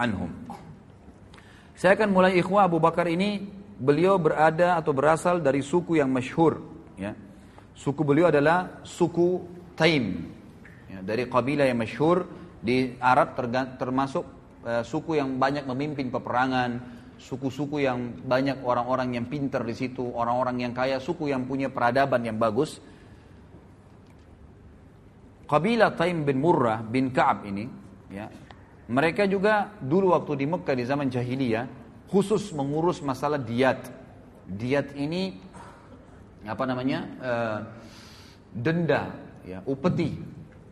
anhum. Saya akan mulai ikhwah Abu Bakar ini beliau berada atau berasal dari suku yang masyhur ya. Suku beliau adalah suku Taim ya, dari kabilah yang masyhur di Arab termasuk uh, suku yang banyak memimpin peperangan, suku-suku yang banyak orang-orang yang pintar di situ, orang-orang yang kaya, suku yang punya peradaban yang bagus. Kabilah Taim bin Murrah bin Ka'ab ini ya, mereka juga dulu waktu di Mekah di zaman jahiliyah khusus mengurus masalah diat. Diat ini apa namanya? Uh, denda, ya, upeti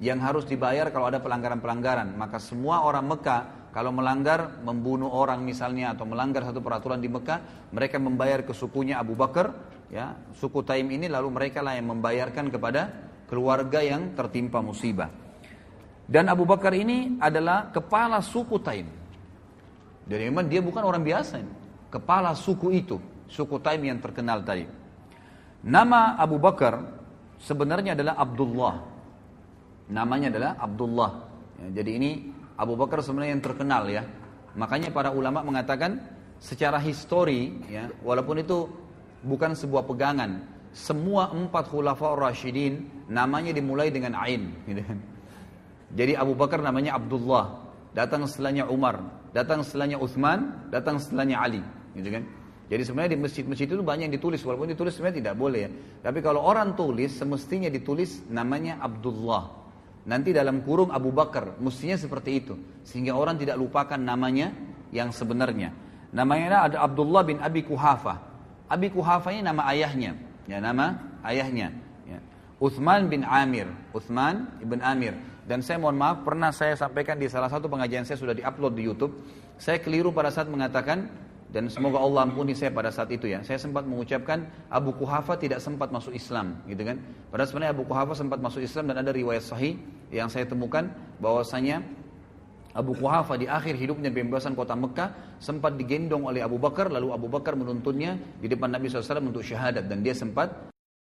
yang harus dibayar kalau ada pelanggaran-pelanggaran. Maka semua orang Mekah kalau melanggar membunuh orang misalnya atau melanggar satu peraturan di Mekah, mereka membayar ke sukunya Abu Bakar, ya, suku Taim ini lalu mereka lah yang membayarkan kepada keluarga yang tertimpa musibah. Dan Abu Bakar ini adalah kepala suku Taim. Jadi memang dia bukan orang biasa ini. Kepala suku itu, suku Taim yang terkenal tadi. Nama Abu Bakar sebenarnya adalah Abdullah. Namanya adalah Abdullah. Ya, jadi ini Abu Bakar sebenarnya yang terkenal ya. Makanya para ulama mengatakan secara histori ya, walaupun itu bukan sebuah pegangan, semua empat khulafa Rashidin namanya dimulai dengan Ain gitu kan. Jadi Abu Bakar namanya Abdullah, datang setelahnya Umar, datang setelahnya Uthman, datang setelahnya Ali, gitu kan? Jadi sebenarnya di masjid-masjid itu banyak yang ditulis, walaupun ditulis sebenarnya tidak boleh ya. Tapi kalau orang tulis, semestinya ditulis namanya Abdullah. Nanti dalam kurung Abu Bakar, mestinya seperti itu. Sehingga orang tidak lupakan namanya yang sebenarnya. Namanya ada Abdullah bin Abi Kuhafa. Abi Kuhafa ini nama ayahnya. Ya, nama ayahnya. Ya. Uthman bin Amir. Uthman ibn Amir. Dan saya mohon maaf, pernah saya sampaikan di salah satu pengajian saya sudah diupload di YouTube. Saya keliru pada saat mengatakan, dan semoga Allah ampuni saya pada saat itu ya. Saya sempat mengucapkan Abu Kuhafa tidak sempat masuk Islam, gitu kan. Padahal sebenarnya Abu Kuhafa sempat masuk Islam dan ada riwayat sahih yang saya temukan bahwasanya Abu Kuhafa di akhir hidupnya pembebasan kota Mekah sempat digendong oleh Abu Bakar lalu Abu Bakar menuntunnya di depan Nabi SAW untuk syahadat dan dia sempat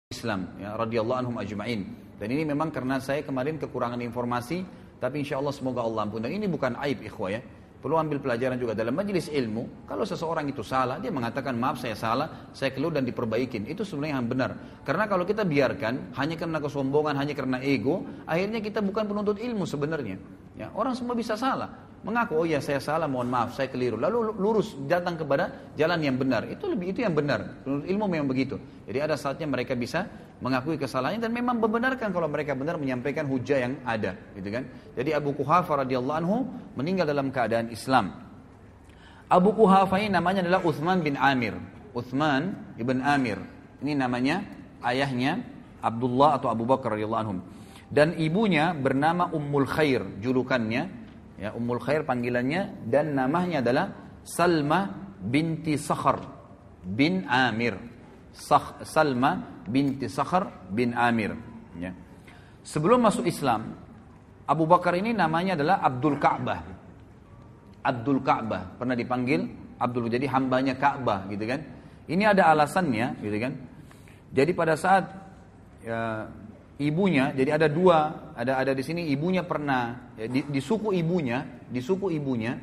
Islam ya radhiyallahu anhum ajma'in. Dan ini memang karena saya kemarin kekurangan informasi, tapi insya Allah semoga Allah ampun. Dan ini bukan aib ikhwah ya. Perlu ambil pelajaran juga dalam majelis ilmu. Kalau seseorang itu salah, dia mengatakan maaf saya salah, saya keluar dan diperbaikin. Itu sebenarnya yang benar. Karena kalau kita biarkan hanya karena kesombongan, hanya karena ego, akhirnya kita bukan penuntut ilmu sebenarnya. Ya, orang semua bisa salah mengaku oh ya saya salah mohon maaf saya keliru. Lalu lurus datang kepada jalan yang benar. Itu lebih itu yang benar. Menurut ilmu memang begitu. Jadi ada saatnya mereka bisa mengakui kesalahannya dan memang membenarkan kalau mereka benar menyampaikan hujah yang ada gitu kan? Jadi Abu Kuhafa radhiyallahu anhu meninggal dalam keadaan Islam. Abu Kuhafa ini namanya adalah Uthman bin Amir. Uthman ibn Amir. Ini namanya ayahnya Abdullah atau Abu Bakar radhiyallahu anhu dan ibunya bernama Ummul Khair julukannya ya Ummul Khair panggilannya dan namanya adalah Salma binti Sakhar bin Amir. Sakh, Salma binti Sakhar bin Amir. Ya. sebelum masuk Islam Abu Bakar ini namanya adalah Abdul Ka'bah. Abdul Ka'bah. Pernah dipanggil Abdul jadi hambanya Ka'bah gitu kan. Ini ada alasannya gitu kan. Jadi pada saat ya, ibunya, jadi ada dua, ada ada di sini ibunya pernah ya, di, di suku ibunya, di suku ibunya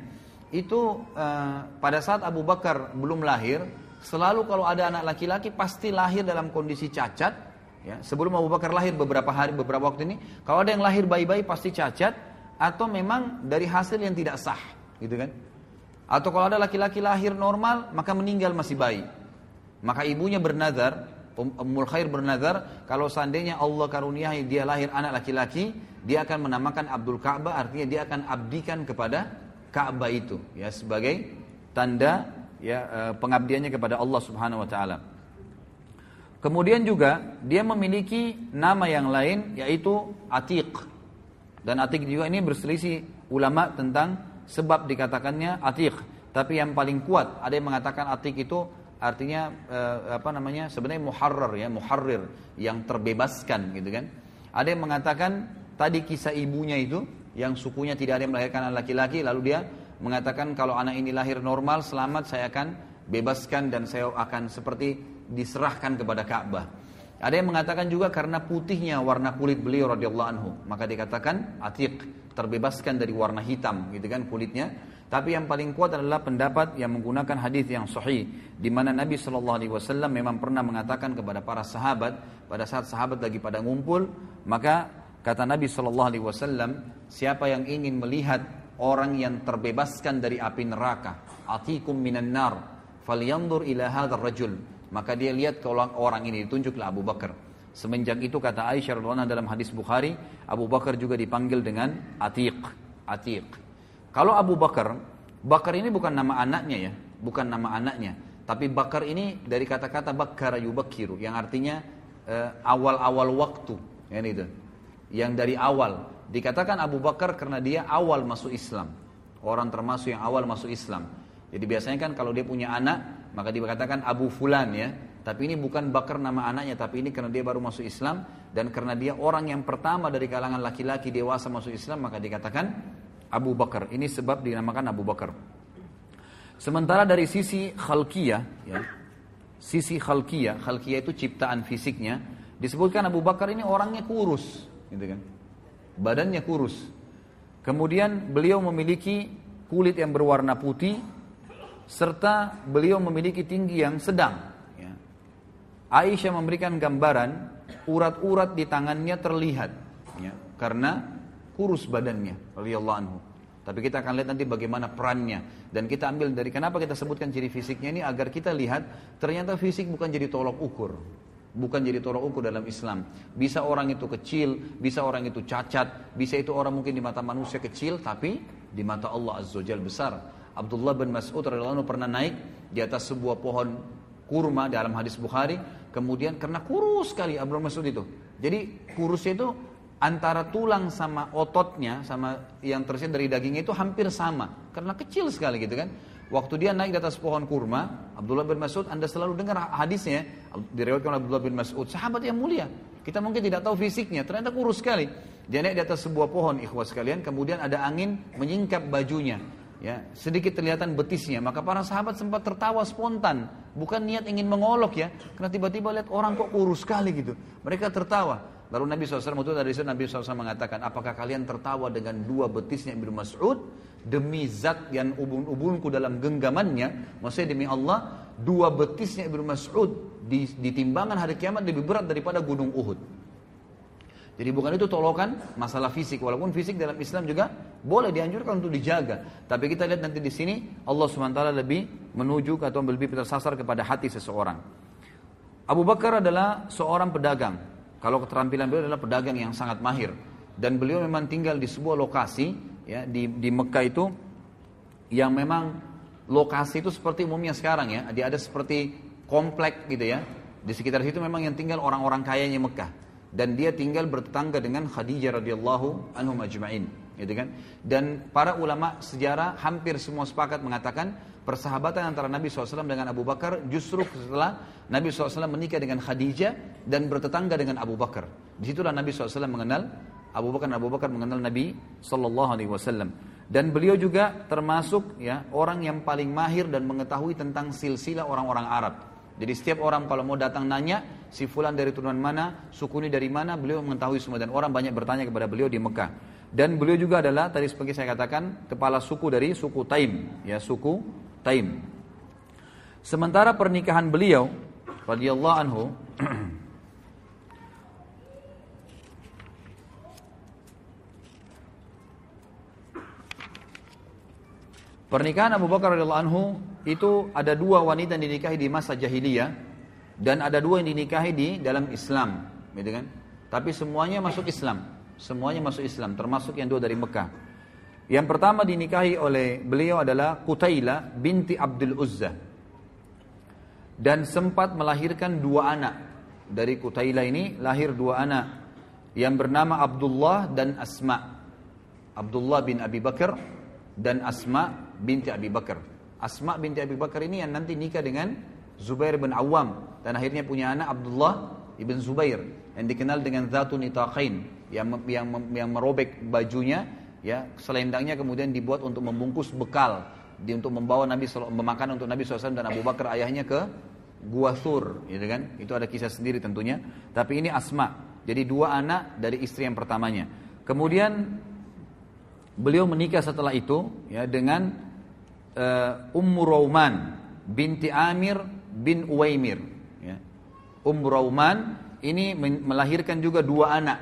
itu uh, pada saat Abu Bakar belum lahir, selalu kalau ada anak laki-laki pasti lahir dalam kondisi cacat. Ya, sebelum Abu Bakar lahir beberapa hari, beberapa waktu ini, kalau ada yang lahir bayi-bayi pasti cacat atau memang dari hasil yang tidak sah, gitu kan? Atau kalau ada laki-laki lahir normal, maka meninggal masih bayi. Maka ibunya bernazar, Ummul Khair bernazar kalau seandainya Allah karuniai dia lahir anak laki-laki, dia akan menamakan Abdul Ka'bah artinya dia akan abdikan kepada Ka'bah itu ya sebagai tanda ya e, pengabdiannya kepada Allah Subhanahu wa taala. Kemudian juga dia memiliki nama yang lain yaitu Atiq. Dan Atiq juga ini berselisih ulama tentang sebab dikatakannya Atiq. Tapi yang paling kuat ada yang mengatakan Atiq itu artinya uh, apa namanya sebenarnya muharrar ya muharrir yang terbebaskan gitu kan. Ada yang mengatakan tadi kisah ibunya itu yang sukunya tidak ada yang melahirkan anak laki-laki lalu dia mengatakan kalau anak ini lahir normal selamat saya akan bebaskan dan saya akan seperti diserahkan kepada Ka'bah. Ada yang mengatakan juga karena putihnya warna kulit beliau radhiyallahu anhu. Maka dikatakan atiq terbebaskan dari warna hitam gitu kan kulitnya Tapi yang paling kuat adalah pendapat yang menggunakan hadis yang sahih di mana Nabi Shallallahu alaihi wasallam memang pernah mengatakan kepada para sahabat pada saat sahabat lagi pada ngumpul, maka kata Nabi Shallallahu alaihi wasallam, siapa yang ingin melihat orang yang terbebaskan dari api neraka, atikum minan nar, falyanzur ila hadzal rajul. Maka dia lihat ke orang, orang ini ditunjuklah Abu Bakar. Semenjak itu kata Aisyah radhiyallahu dalam hadis Bukhari, Abu Bakar juga dipanggil dengan Atiq. Atiq. Kalau Abu Bakar, Bakar ini bukan nama anaknya ya, bukan nama anaknya. Tapi Bakar ini dari kata-kata Bakar yubakiru, yang artinya eh, awal-awal uh, waktu. Ya, itu. Yang dari awal. Dikatakan Abu Bakar karena dia awal masuk Islam. Orang termasuk yang awal masuk Islam. Jadi biasanya kan kalau dia punya anak, maka dikatakan Abu Fulan ya. Tapi ini bukan Bakar nama anaknya, tapi ini karena dia baru masuk Islam. Dan karena dia orang yang pertama dari kalangan laki-laki dewasa masuk Islam, maka dikatakan Abu Bakar. Ini sebab dinamakan Abu Bakar. Sementara dari sisi khalqiyah, ya, sisi khalqiyah, khalqiyah itu ciptaan fisiknya, disebutkan Abu Bakar ini orangnya kurus, gitu kan? Badannya kurus. Kemudian beliau memiliki kulit yang berwarna putih, serta beliau memiliki tinggi yang sedang. Ya. Aisyah memberikan gambaran urat-urat di tangannya terlihat, ya, karena kurus badannya radhiyallahu anhu. Tapi kita akan lihat nanti bagaimana perannya dan kita ambil dari kenapa kita sebutkan ciri fisiknya ini agar kita lihat ternyata fisik bukan jadi tolok ukur. Bukan jadi tolok ukur dalam Islam. Bisa orang itu kecil, bisa orang itu cacat, bisa itu orang mungkin di mata manusia kecil tapi di mata Allah Azza Jal besar. Abdullah bin Mas'ud radhiyallahu pernah naik di atas sebuah pohon kurma dalam hadis Bukhari, kemudian karena kurus sekali Abdullah Mas'ud itu. Jadi kurusnya itu antara tulang sama ototnya sama yang tersirat dari dagingnya itu hampir sama. Karena kecil sekali gitu kan. Waktu dia naik di atas pohon kurma Abdullah bin Mas'ud anda selalu dengar hadisnya diriwayatkan oleh Abdullah bin Mas'ud sahabat yang mulia. Kita mungkin tidak tahu fisiknya ternyata kurus sekali. Dia naik di atas sebuah pohon ikhwas sekalian kemudian ada angin menyingkap bajunya. Ya sedikit kelihatan betisnya. Maka para sahabat sempat tertawa spontan. Bukan niat ingin mengolok ya karena tiba-tiba lihat orang kok kurus sekali gitu. Mereka tertawa Lalu Nabi SAW itu dari situ Nabi SAW mengatakan, apakah kalian tertawa dengan dua betisnya Ibnu Mas'ud demi zat yang ubun-ubunku dalam genggamannya, maksudnya demi Allah, dua betisnya Ibnu Mas'ud di, di hari kiamat lebih berat daripada gunung Uhud. Jadi bukan itu tolokan masalah fisik, walaupun fisik dalam Islam juga boleh dianjurkan untuk dijaga. Tapi kita lihat nanti di sini Allah swt lebih menuju atau lebih tersasar kepada hati seseorang. Abu Bakar adalah seorang pedagang, kalau keterampilan beliau adalah pedagang yang sangat mahir dan beliau memang tinggal di sebuah lokasi ya di di Mekah itu yang memang lokasi itu seperti umumnya sekarang ya. Dia ada seperti komplek gitu ya. Di sekitar situ memang yang tinggal orang-orang kayanya Mekah dan dia tinggal bertetangga dengan Khadijah radhiyallahu anhu majma'in gitu kan. Dan para ulama sejarah hampir semua sepakat mengatakan persahabatan antara Nabi SAW dengan Abu Bakar justru setelah Nabi SAW menikah dengan Khadijah dan bertetangga dengan Abu Bakar. Di situlah Nabi SAW mengenal Abu Bakar Abu Bakar mengenal Nabi SAW. Dan beliau juga termasuk ya orang yang paling mahir dan mengetahui tentang silsilah orang-orang Arab. Jadi setiap orang kalau mau datang nanya si fulan dari turunan mana, suku ini dari mana, beliau mengetahui semua dan orang banyak bertanya kepada beliau di Mekah. Dan beliau juga adalah tadi seperti saya katakan kepala suku dari suku Taim, ya suku Taim. Sementara pernikahan beliau radhiyallahu anhu Pernikahan Abu Bakar radhiyallahu anhu itu ada dua wanita yang dinikahi di masa jahiliyah dan ada dua yang dinikahi di dalam Islam, gitu kan? Tapi semuanya masuk Islam, semuanya masuk Islam, termasuk yang dua dari Mekah. Yang pertama dinikahi oleh beliau adalah Qutaila binti Abdul Uzza. Dan sempat melahirkan dua anak. Dari Qutaila ini lahir dua anak. Yang bernama Abdullah dan Asma. Abdullah bin Abi Bakar dan Asma binti Abi Bakar. Asma binti Abi Bakar ini yang nanti nikah dengan Zubair bin Awam. Dan akhirnya punya anak Abdullah ibn Zubair. Yang dikenal dengan Zatun Itaqain. Yang, yang, yang merobek bajunya ya selendangnya kemudian dibuat untuk membungkus bekal di untuk membawa Nabi memakan untuk Nabi SAW dan Abu Bakar ayahnya ke Gua Sur, gitu kan? Itu ada kisah sendiri tentunya. Tapi ini Asma. Jadi dua anak dari istri yang pertamanya. Kemudian beliau menikah setelah itu ya dengan uh, Ummu Rauman binti Amir bin Uwaimir. Ya. Ummu Rauman ini melahirkan juga dua anak,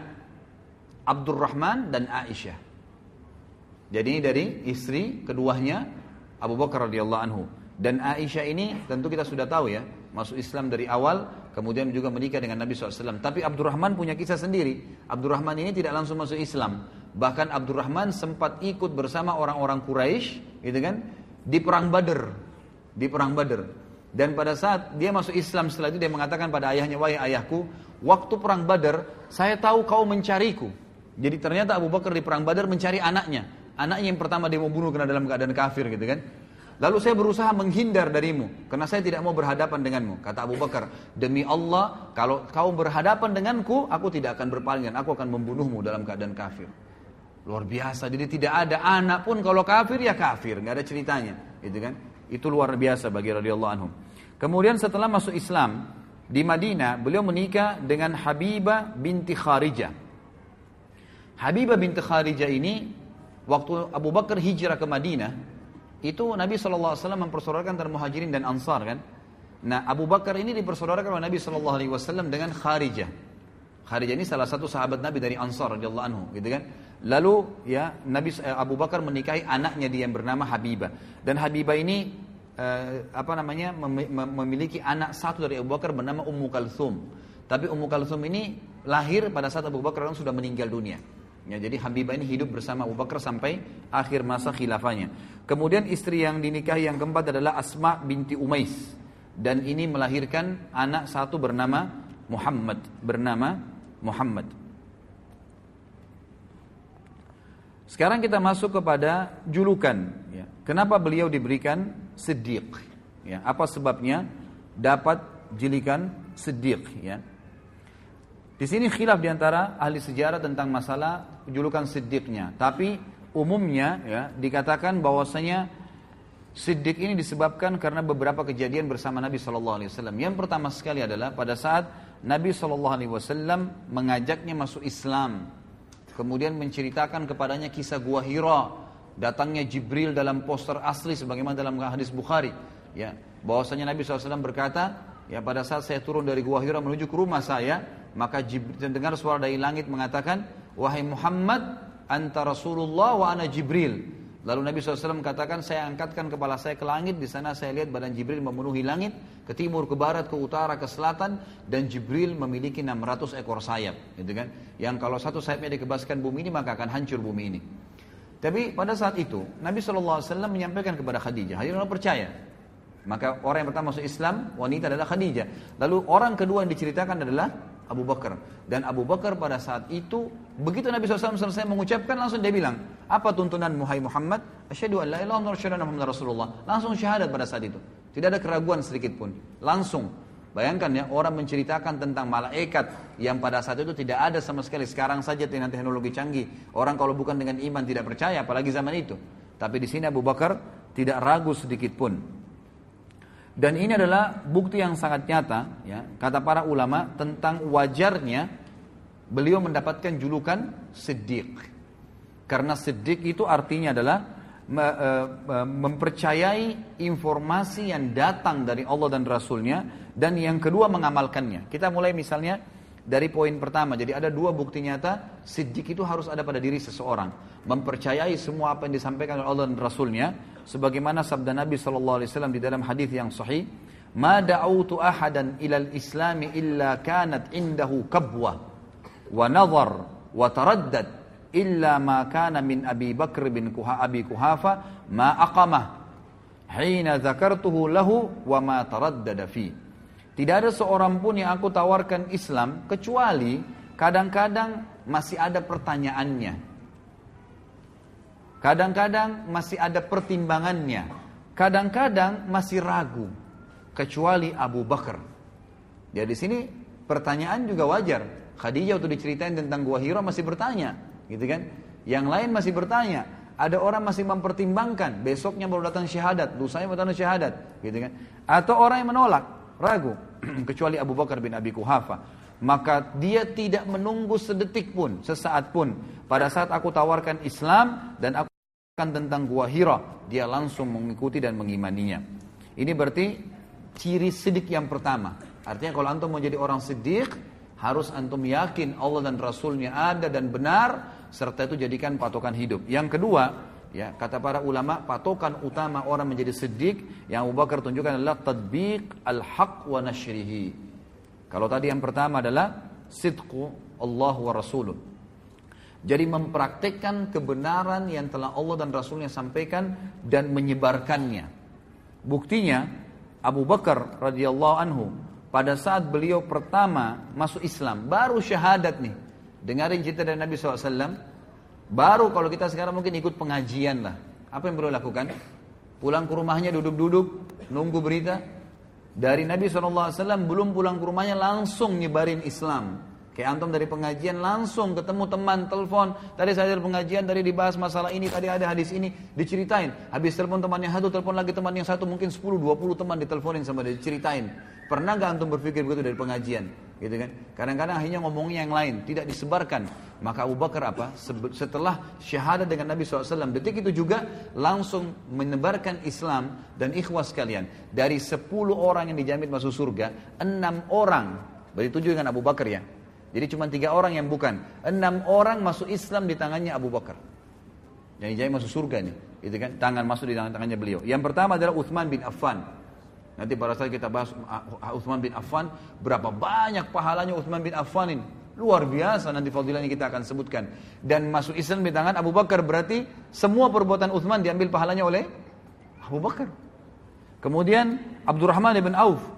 Abdurrahman dan Aisyah. Jadi ini dari istri keduanya Abu Bakar radhiyallahu anhu. Dan Aisyah ini tentu kita sudah tahu ya, masuk Islam dari awal, kemudian juga menikah dengan Nabi SAW. Tapi Abdurrahman punya kisah sendiri. Abdurrahman ini tidak langsung masuk Islam. Bahkan Abdurrahman sempat ikut bersama orang-orang Quraisy, gitu kan, di perang Badr, di perang Badr. Dan pada saat dia masuk Islam setelah itu dia mengatakan pada ayahnya, wahai ayahku, waktu perang Badr, saya tahu kau mencariku. Jadi ternyata Abu Bakar di perang Badar mencari anaknya. Anaknya yang pertama dia mau bunuh karena dalam keadaan kafir gitu kan. Lalu saya berusaha menghindar darimu karena saya tidak mau berhadapan denganmu. Kata Abu Bakar, demi Allah, kalau kau berhadapan denganku, aku tidak akan berpaling dan aku akan membunuhmu dalam keadaan kafir. Luar biasa. Jadi tidak ada anak pun kalau kafir ya kafir, nggak ada ceritanya, gitu kan? Itu luar biasa bagi radhiyallahu anhu. Kemudian setelah masuk Islam di Madinah, beliau menikah dengan Habibah binti Kharijah. Habibah binti Kharijah ini waktu Abu Bakar hijrah ke Madinah, itu Nabi SAW mempersaudarakan antara muhajirin dan ansar kan. Nah Abu Bakar ini dipersaudarakan oleh Nabi SAW dengan Kharijah. Kharijah ini salah satu sahabat Nabi dari Ansar radhiyallahu anhu, gitu kan? Lalu ya Nabi eh, Abu Bakar menikahi anaknya dia yang bernama Habibah. Dan Habibah ini eh, apa namanya memiliki anak satu dari Abu Bakar bernama Ummu Kalthum. Tapi Ummu Kalthum ini lahir pada saat Abu Bakar sudah meninggal dunia. Ya, jadi Habibah ini hidup bersama Abu Bakar sampai akhir masa khilafahnya. Kemudian istri yang dinikahi yang keempat adalah Asma binti Umais. Dan ini melahirkan anak satu bernama Muhammad. Bernama Muhammad. Sekarang kita masuk kepada julukan. Ya. Kenapa beliau diberikan Siddiq? Ya. Apa sebabnya dapat jilikan Siddiq? Ya. Di sini khilaf di antara ahli sejarah tentang masalah julukan siddiqnya. Tapi umumnya ya dikatakan bahwasanya siddiq ini disebabkan karena beberapa kejadian bersama Nabi Shallallahu Alaihi Wasallam. Yang pertama sekali adalah pada saat Nabi Shallallahu Alaihi Wasallam mengajaknya masuk Islam, kemudian menceritakan kepadanya kisah gua Hira, datangnya Jibril dalam poster asli sebagaimana dalam hadis Bukhari. Ya, bahwasanya Nabi SAW berkata, ya pada saat saya turun dari gua Hira menuju ke rumah saya, maka dengar suara dari langit mengatakan, Wahai Muhammad, anta Rasulullah wa ana Jibril. Lalu Nabi SAW katakan, saya angkatkan kepala saya ke langit, di sana saya lihat badan Jibril memenuhi langit, ke timur, ke barat, ke utara, ke selatan, dan Jibril memiliki 600 ekor sayap, gitu kan? Yang kalau satu sayapnya dikebaskan bumi ini, maka akan hancur bumi ini. Tapi pada saat itu, Nabi SAW menyampaikan kepada Khadijah, Khadijah percaya. Maka orang yang pertama masuk Islam, wanita adalah Khadijah. Lalu orang kedua yang diceritakan adalah Abu Bakar. Dan Abu Bakar pada saat itu, begitu Nabi SAW selesai mengucapkan, langsung dia bilang, apa tuntunan Muhai Muhammad? Asyadu an la ilaha Rasulullah. Langsung syahadat pada saat itu. Tidak ada keraguan sedikit pun. Langsung. Bayangkan ya, orang menceritakan tentang malaikat yang pada saat itu tidak ada sama sekali. Sekarang saja dengan teknologi canggih. Orang kalau bukan dengan iman tidak percaya, apalagi zaman itu. Tapi di sini Abu Bakar tidak ragu sedikit pun. Dan ini adalah bukti yang sangat nyata, ya, kata para ulama tentang wajarnya beliau mendapatkan julukan Siddiq. Karena Siddiq itu artinya adalah e, e, mempercayai informasi yang datang dari Allah dan Rasulnya dan yang kedua mengamalkannya. Kita mulai misalnya dari poin pertama. Jadi ada dua bukti nyata Siddiq itu harus ada pada diri seseorang. Mempercayai semua apa yang disampaikan oleh Allah dan Rasulnya sebagaimana sabda Nabi wasallam di dalam hadis yang sahih ma da'utu ahadan ilal islami illa kanat indahu kabwa wa nazar wa taraddad illa ma kana min Abi Bakr bin Kuha Abi Kuhafa ma aqamah hina zakartuhu lahu wa ma taraddada fi tidak ada seorang pun yang aku tawarkan Islam kecuali kadang-kadang masih ada pertanyaannya Kadang-kadang masih ada pertimbangannya. Kadang-kadang masih ragu. Kecuali Abu Bakar. Ya sini pertanyaan juga wajar. Khadijah waktu diceritain tentang gua Hira masih bertanya. Gitu kan. Yang lain masih bertanya. Ada orang masih mempertimbangkan. Besoknya baru datang syahadat. Lusanya baru datang syahadat. Gitu kan. Atau orang yang menolak. Ragu. Kecuali Abu Bakar bin Abi Kuhafa maka dia tidak menunggu sedetik pun, sesaat pun. Pada saat aku tawarkan Islam dan aku tentang gua Hira, dia langsung mengikuti dan mengimaninya. Ini berarti ciri sidik yang pertama. Artinya kalau antum mau jadi orang sidik, harus antum yakin Allah dan Rasulnya ada dan benar, serta itu jadikan patokan hidup. Yang kedua, ya kata para ulama, patokan utama orang menjadi sidik yang Abu Bakar tunjukkan adalah tadbiq al-haq wa nashrihi. Kalau tadi yang pertama adalah sidqu Allah wa Rasuluh. Jadi mempraktekkan kebenaran yang telah Allah dan Rasulnya sampaikan dan menyebarkannya. Buktinya Abu Bakar radhiyallahu anhu pada saat beliau pertama masuk Islam baru syahadat nih. Dengarin cerita dari Nabi SAW. Baru kalau kita sekarang mungkin ikut pengajian lah. Apa yang beliau lakukan? Pulang ke rumahnya duduk-duduk nunggu berita. Dari Nabi SAW belum pulang ke rumahnya langsung nyebarin Islam. Kayak antum dari pengajian langsung ketemu teman, telepon. Tadi saya dari pengajian, tadi dibahas masalah ini, tadi ada hadis ini, diceritain. Habis telepon teman yang satu, telepon lagi teman yang satu, mungkin 10, 20 teman diteleponin sama dia, diceritain. Pernah gak antum berpikir begitu dari pengajian? Gitu kan? Kadang-kadang akhirnya ngomongnya yang lain, tidak disebarkan. Maka Abu Bakar apa? Setelah syahadat dengan Nabi SAW, detik itu juga langsung menebarkan Islam dan ikhwas kalian. Dari 10 orang yang dijamin masuk surga, 6 orang, berarti dengan Abu Bakar ya, jadi cuma tiga orang yang bukan. Enam orang masuk Islam di tangannya Abu Bakar. Jadi jadi masuk surga nih. Itu kan tangan masuk di tangan tangannya beliau. Yang pertama adalah Uthman bin Affan. Nanti pada saat kita bahas Uthman bin Affan, berapa banyak pahalanya Uthman bin Affan ini. Luar biasa nanti fadilahnya kita akan sebutkan. Dan masuk Islam di tangan Abu Bakar berarti semua perbuatan Uthman diambil pahalanya oleh Abu Bakar. Kemudian Abdurrahman bin Auf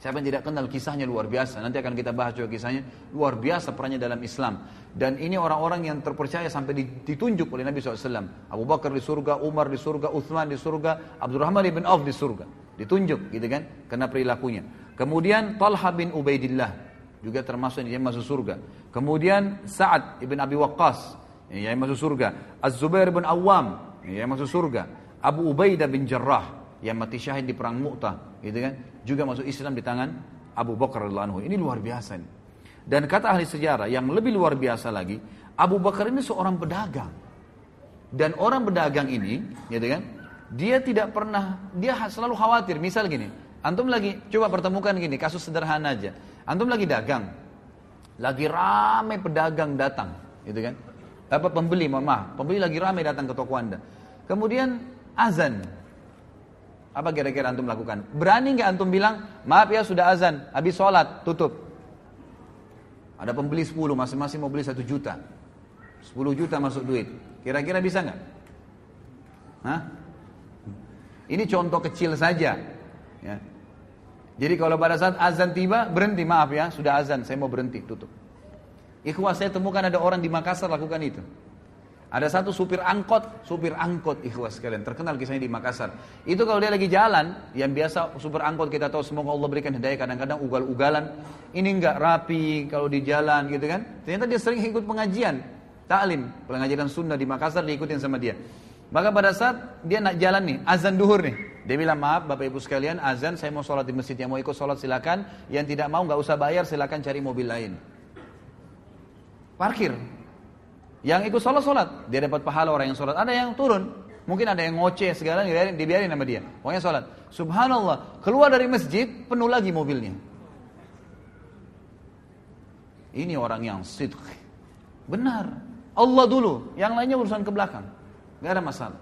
Siapa yang tidak kenal kisahnya luar biasa. Nanti akan kita bahas juga kisahnya. Luar biasa perannya dalam Islam. Dan ini orang-orang yang terpercaya sampai ditunjuk oleh Nabi SAW. Abu Bakar di surga, Umar di surga, Uthman di surga, Abdurrahman ibn Auf di surga. Ditunjuk gitu kan. Karena perilakunya. Kemudian Talha bin Ubaidillah. Juga termasuk yang masuk surga. Kemudian Sa'ad ibn Abi Waqqas. Yang masuk surga. Az-Zubair bin Awam. Yang masuk surga. Abu Ubaidah bin Jarrah. Yang mati syahid di perang Mu'tah. Gitu kan juga masuk Islam di tangan Abu Bakar radhiyallahu Ini luar biasa ini. Dan kata ahli sejarah yang lebih luar biasa lagi, Abu Bakar ini seorang pedagang. Dan orang pedagang ini, gitu kan, dia tidak pernah, dia selalu khawatir. Misal gini, antum lagi coba pertemukan gini, kasus sederhana aja. Antum lagi dagang, lagi ramai pedagang datang, gitu kan. Dapat pembeli, mohon maaf, pembeli lagi ramai datang ke toko anda. Kemudian azan, apa kira-kira antum lakukan? Berani nggak antum bilang, maaf ya sudah azan, habis sholat, tutup. Ada pembeli 10, masing-masing mau beli 1 juta. 10 juta masuk duit. Kira-kira bisa nggak? Hah? Ini contoh kecil saja. Ya. Jadi kalau pada saat azan tiba, berhenti, maaf ya, sudah azan, saya mau berhenti, tutup. Ikhwah saya temukan ada orang di Makassar lakukan itu. Ada satu supir angkot, supir angkot ikhwas sekalian, terkenal kisahnya di Makassar. Itu kalau dia lagi jalan, yang biasa supir angkot kita tahu semoga Allah berikan hidayah kadang-kadang ugal-ugalan. Ini enggak rapi kalau di jalan gitu kan. Ternyata dia sering ikut pengajian, taklim, pengajian sunnah di Makassar diikutin sama dia. Maka pada saat dia nak jalan nih, azan duhur nih. Dia bilang, maaf Bapak Ibu sekalian, azan saya mau sholat di masjid. Yang mau ikut sholat silakan. Yang tidak mau nggak usah bayar, silakan cari mobil lain. Parkir, yang ikut sholat sholat, dia dapat pahala orang yang sholat. Ada yang turun, mungkin ada yang ngoceh segala, dibiarin, dibiarin sama dia. Pokoknya sholat. Subhanallah, keluar dari masjid penuh lagi mobilnya. Ini orang yang sidq. Benar. Allah dulu, yang lainnya urusan ke belakang. Gak ada masalah.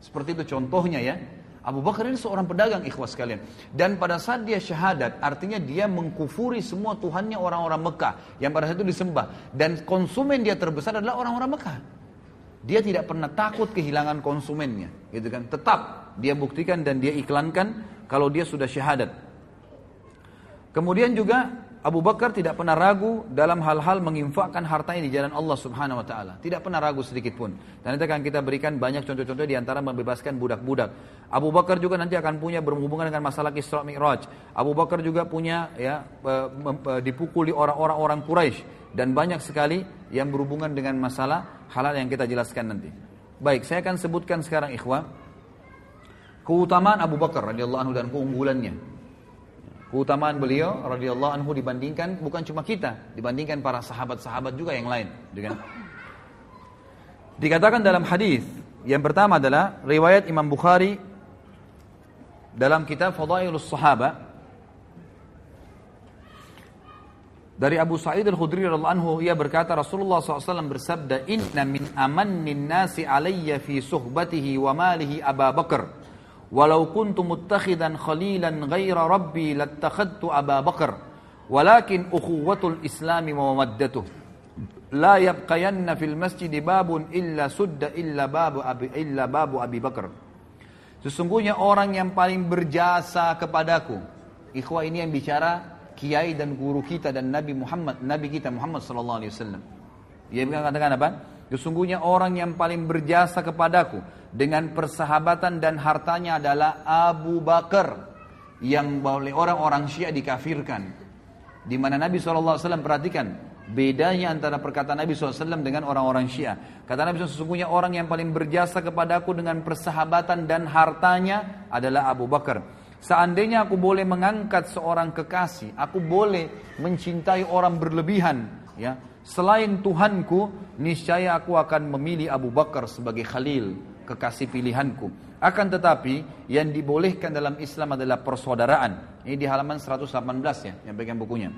Seperti itu contohnya ya. Abu Bakar ini seorang pedagang ikhwas kalian. Dan pada saat dia syahadat, artinya dia mengkufuri semua Tuhannya orang-orang Mekah. Yang pada saat itu disembah. Dan konsumen dia terbesar adalah orang-orang Mekah. Dia tidak pernah takut kehilangan konsumennya. Gitu kan? Tetap dia buktikan dan dia iklankan kalau dia sudah syahadat. Kemudian juga Abu Bakar tidak pernah ragu dalam hal-hal menginfakkan hartanya di jalan Allah Subhanahu wa taala. Tidak pernah ragu sedikit pun. Dan nanti akan kita berikan banyak contoh-contoh di antara membebaskan budak-budak. Abu Bakar juga nanti akan punya berhubungan dengan masalah Isra Mi'raj. Abu Bakar juga punya ya dipukuli orang-orang orang Quraisy dan banyak sekali yang berhubungan dengan masalah halal yang kita jelaskan nanti. Baik, saya akan sebutkan sekarang ikhwah keutamaan Abu Bakar radhiyallahu anhu dan keunggulannya. Keutamaan beliau radhiyallahu anhu dibandingkan bukan cuma kita, dibandingkan para sahabat-sahabat juga yang lain, dengan Dikatakan dalam hadis Yang pertama adalah riwayat Imam Bukhari dalam kitab Fadailus Sahaba. Dari Abu Sa'id Al-Khudri radhiyallahu anhu ia berkata Rasulullah SAW bersabda inna min amannin nasi alayya fi suhbatihi wa malihi Abu Bakar walau kuntu muttakhidan khalilan ghaira rabbi lattakhadtu Abu Bakar walakin ukhuwatul islami wa mawaddatuh la yabqayanna fil masjid babun illa sudda illa babu abi illa babu Abi Bakar Sesungguhnya orang yang paling berjasa kepadaku Ikhwah ini yang bicara kiai dan guru kita dan Nabi Muhammad, Nabi kita Muhammad sallallahu alaihi wasallam. Dia mengatakan apa? Sesungguhnya orang yang paling berjasa kepadaku dengan persahabatan dan hartanya adalah Abu Bakar yang oleh orang-orang Syiah dikafirkan. Di mana Nabi SAW perhatikan bedanya antara perkataan Nabi SAW dengan orang-orang Syiah. Kata Nabi SAW, sesungguhnya orang yang paling berjasa kepadaku dengan persahabatan dan hartanya adalah Abu Bakar. Seandainya aku boleh mengangkat seorang kekasih, aku boleh mencintai orang berlebihan, ya. Selain Tuhanku, niscaya aku akan memilih Abu Bakar sebagai khalil, kekasih pilihanku. Akan tetapi yang dibolehkan dalam Islam adalah persaudaraan. Ini di halaman 118 ya, yang bagian bukunya.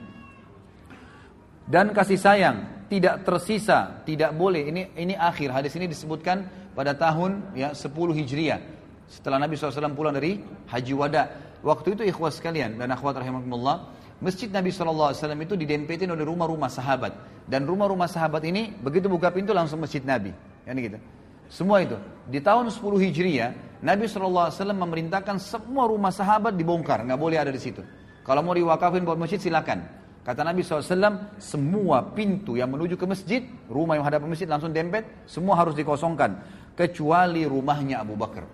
Dan kasih sayang tidak tersisa, tidak boleh. Ini ini akhir hadis ini disebutkan pada tahun ya 10 Hijriah setelah Nabi SAW pulang dari Haji Wada. Waktu itu ikhwas sekalian dan akhwat rahimahumullah, Masjid Nabi SAW itu didempetin oleh rumah-rumah sahabat. Dan rumah-rumah sahabat ini begitu buka pintu langsung Masjid Nabi. Ya, gitu. Semua itu. Di tahun 10 Hijriah, Nabi SAW memerintahkan semua rumah sahabat dibongkar. nggak boleh ada di situ. Kalau mau diwakafin buat masjid silakan. Kata Nabi SAW, semua pintu yang menuju ke masjid, rumah yang hadap masjid langsung dempet, semua harus dikosongkan. Kecuali rumahnya Abu Bakar.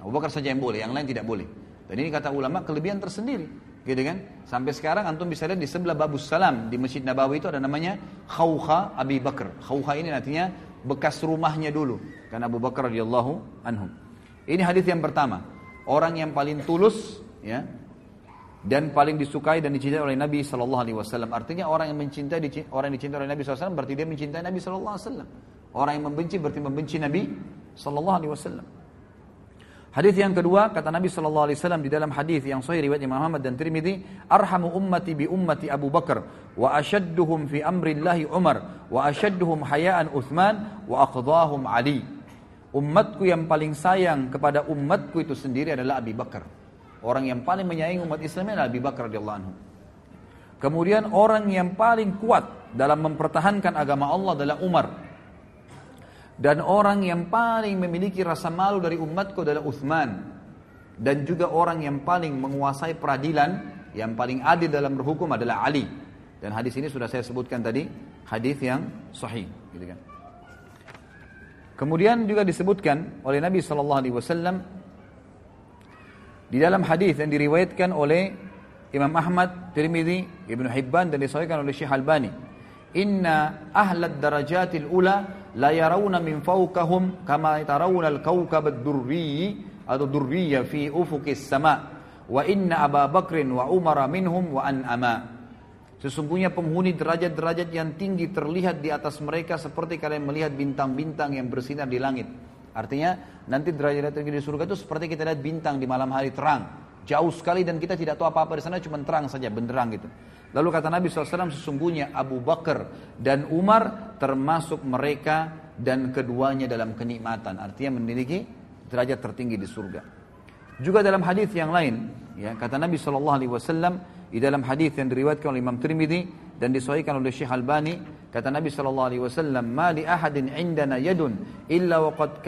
Abu Bakar saja yang boleh, yang lain tidak boleh. Dan ini kata ulama kelebihan tersendiri. Gitu kan? Sampai sekarang antum bisa lihat di sebelah Babus Salam di Masjid Nabawi itu ada namanya Khawkha Abi Bakar. Khawkha ini artinya bekas rumahnya dulu. Karena Abu Bakar radhiyallahu anhu. Ini hadis yang pertama. Orang yang paling tulus ya dan paling disukai dan dicintai oleh Nabi Shallallahu Alaihi Wasallam. Artinya orang yang mencintai orang yang dicintai oleh Nabi SAW berarti dia mencintai Nabi Shallallahu Alaihi Wasallam. Orang yang membenci berarti membenci Nabi Shallallahu Alaihi Wasallam. Hadis yang kedua kata Nabi sallallahu alaihi wasallam di dalam hadis yang sahih riwayat Imam Ahmad dan Tirmidzi, "Arhamu ummati bi ummati Abu Bakar wa ashadduhum fi amrillahi Umar wa ashadduhum hayaan Uthman wa aqdahum Ali." Umatku yang paling sayang kepada umatku itu sendiri adalah Abu Bakar. Orang yang paling menyayangi umat Islam adalah Abu Bakar radhiyallahu anhu. Kemudian orang yang paling kuat dalam mempertahankan agama Allah adalah Umar dan orang yang paling memiliki rasa malu dari umatku adalah Uthman. Dan juga orang yang paling menguasai peradilan, yang paling adil dalam berhukum adalah Ali. Dan hadis ini sudah saya sebutkan tadi, hadis yang sahih. Gitu kan. Kemudian juga disebutkan oleh Nabi Shallallahu Alaihi Wasallam di dalam hadis yang diriwayatkan oleh Imam Ahmad, Tirmidzi, Ibnu Hibban dan disahihkan oleh Syekh Albani. Inna ahlad darajatil ula la yarawna min fawqahum kama tarawna al-kawkab ad-durri atau durriya fi ufuqis sama wa inna Abu Bakrin wa Umar minhum wa an'ama Sesungguhnya penghuni derajat-derajat yang tinggi terlihat di atas mereka seperti kalian melihat bintang-bintang yang bersinar di langit. Artinya nanti derajat tinggi di surga itu seperti kita lihat bintang di malam hari terang. Jauh sekali dan kita tidak tahu apa-apa di sana cuma terang saja, benderang gitu. Lalu kata Nabi SAW sesungguhnya Abu Bakar dan Umar termasuk mereka dan keduanya dalam kenikmatan. Artinya memiliki derajat tertinggi di surga. Juga dalam hadis yang lain, ya kata Nabi SAW di dalam hadis yang diriwayatkan oleh Imam Tirmidzi dan disahihkan oleh Syekh Albani, kata Nabi SAW, "Ma li ahadin indana yadun illa waqad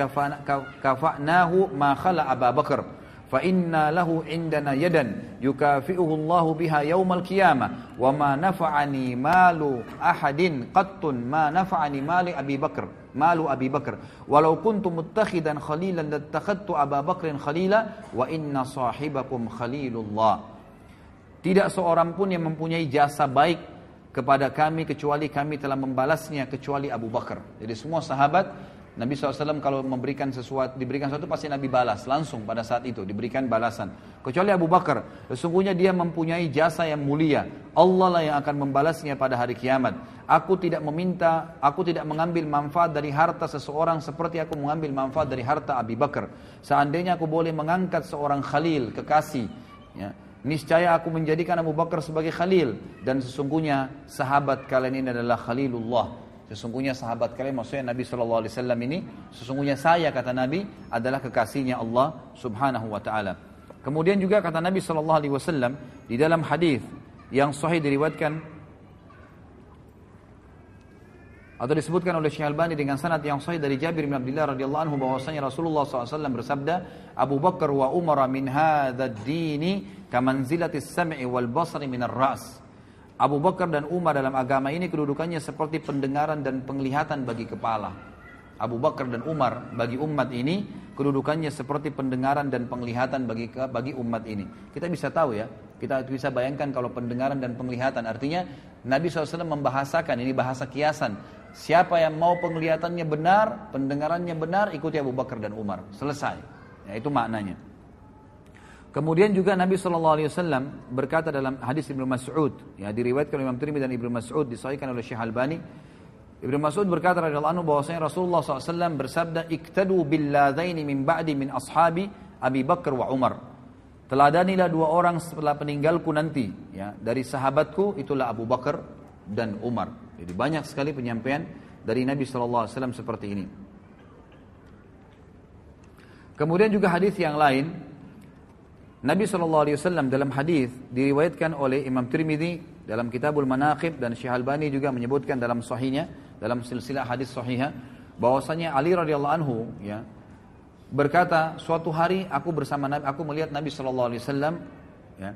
kafa'nahu ma khala Abu Bakar." Fa inna lahu indana yadan yukafi'uhu Allah biha yaumal qiyamah. Wa ma nafa'ani malu ahadin qattun ma nafa'ani mali Abi Bakar malu Abi Bakar walau kuntu muttakhidan khalilan lattakhadtu Abu Bakrin khalila wa inna sahibakum tidak seorang pun yang mempunyai jasa baik kepada kami kecuali kami telah membalasnya kecuali Abu Bakar. Jadi semua sahabat Nabi SAW kalau memberikan sesuatu, diberikan sesuatu pasti Nabi balas langsung pada saat itu diberikan balasan. Kecuali Abu Bakar, sesungguhnya dia mempunyai jasa yang mulia. Allah lah yang akan membalasnya pada hari kiamat. Aku tidak meminta, aku tidak mengambil manfaat dari harta seseorang seperti aku mengambil manfaat dari harta Abu Bakar. Seandainya aku boleh mengangkat seorang khalil, kekasih, ya, niscaya aku menjadikan Abu Bakar sebagai khalil dan sesungguhnya sahabat kalian ini adalah khalilullah Sesungguhnya sahabat kalian maksudnya Nabi Wasallam ini sesungguhnya saya kata Nabi adalah kekasihnya Allah Subhanahu Wa Taala. Kemudian juga kata Nabi Wasallam di dalam hadis yang sahih diriwayatkan atau disebutkan oleh Syekh Albani dengan sanad yang sahih dari Jabir bin Abdullah radhiyallahu anhu bahwasanya Rasulullah SAW bersabda Abu Bakar wa Umar min hadzal dini kamanzilatis sam'i wal basari min ar-ra's Abu Bakar dan Umar dalam agama ini kedudukannya seperti pendengaran dan penglihatan bagi kepala. Abu Bakar dan Umar bagi umat ini kedudukannya seperti pendengaran dan penglihatan bagi bagi umat ini. Kita bisa tahu ya, kita bisa bayangkan kalau pendengaran dan penglihatan artinya Nabi SAW membahasakan ini bahasa kiasan. Siapa yang mau penglihatannya benar, pendengarannya benar, ikuti Abu Bakar dan Umar. Selesai. Ya, itu maknanya. Kemudian juga Nabi Shallallahu Alaihi Wasallam berkata dalam hadis Ibnu Mas'ud, ya diriwayatkan oleh Imam Tirmidzi dan Ibnu Mas'ud, disahihkan oleh Syekh Albani. Ibnu Mas'ud berkata radhiyallahu anhu bahwasanya Rasulullah SAW bersabda, "Iktadu billadaini min ba'di min ashabi Abi Bakar wa Umar." Teladanilah dua orang setelah peninggalku nanti, ya dari sahabatku itulah Abu Bakar dan Umar. Jadi banyak sekali penyampaian dari Nabi Shallallahu Alaihi Wasallam seperti ini. Kemudian juga hadis yang lain Nabi SAW dalam hadis diriwayatkan oleh Imam Tirmidzi dalam Kitabul Manaqib dan Syekh Albani juga menyebutkan dalam sahihnya dalam silsilah hadis sahihah bahwasanya Ali radhiyallahu anhu ya berkata suatu hari aku bersama Nabi aku melihat Nabi SAW ya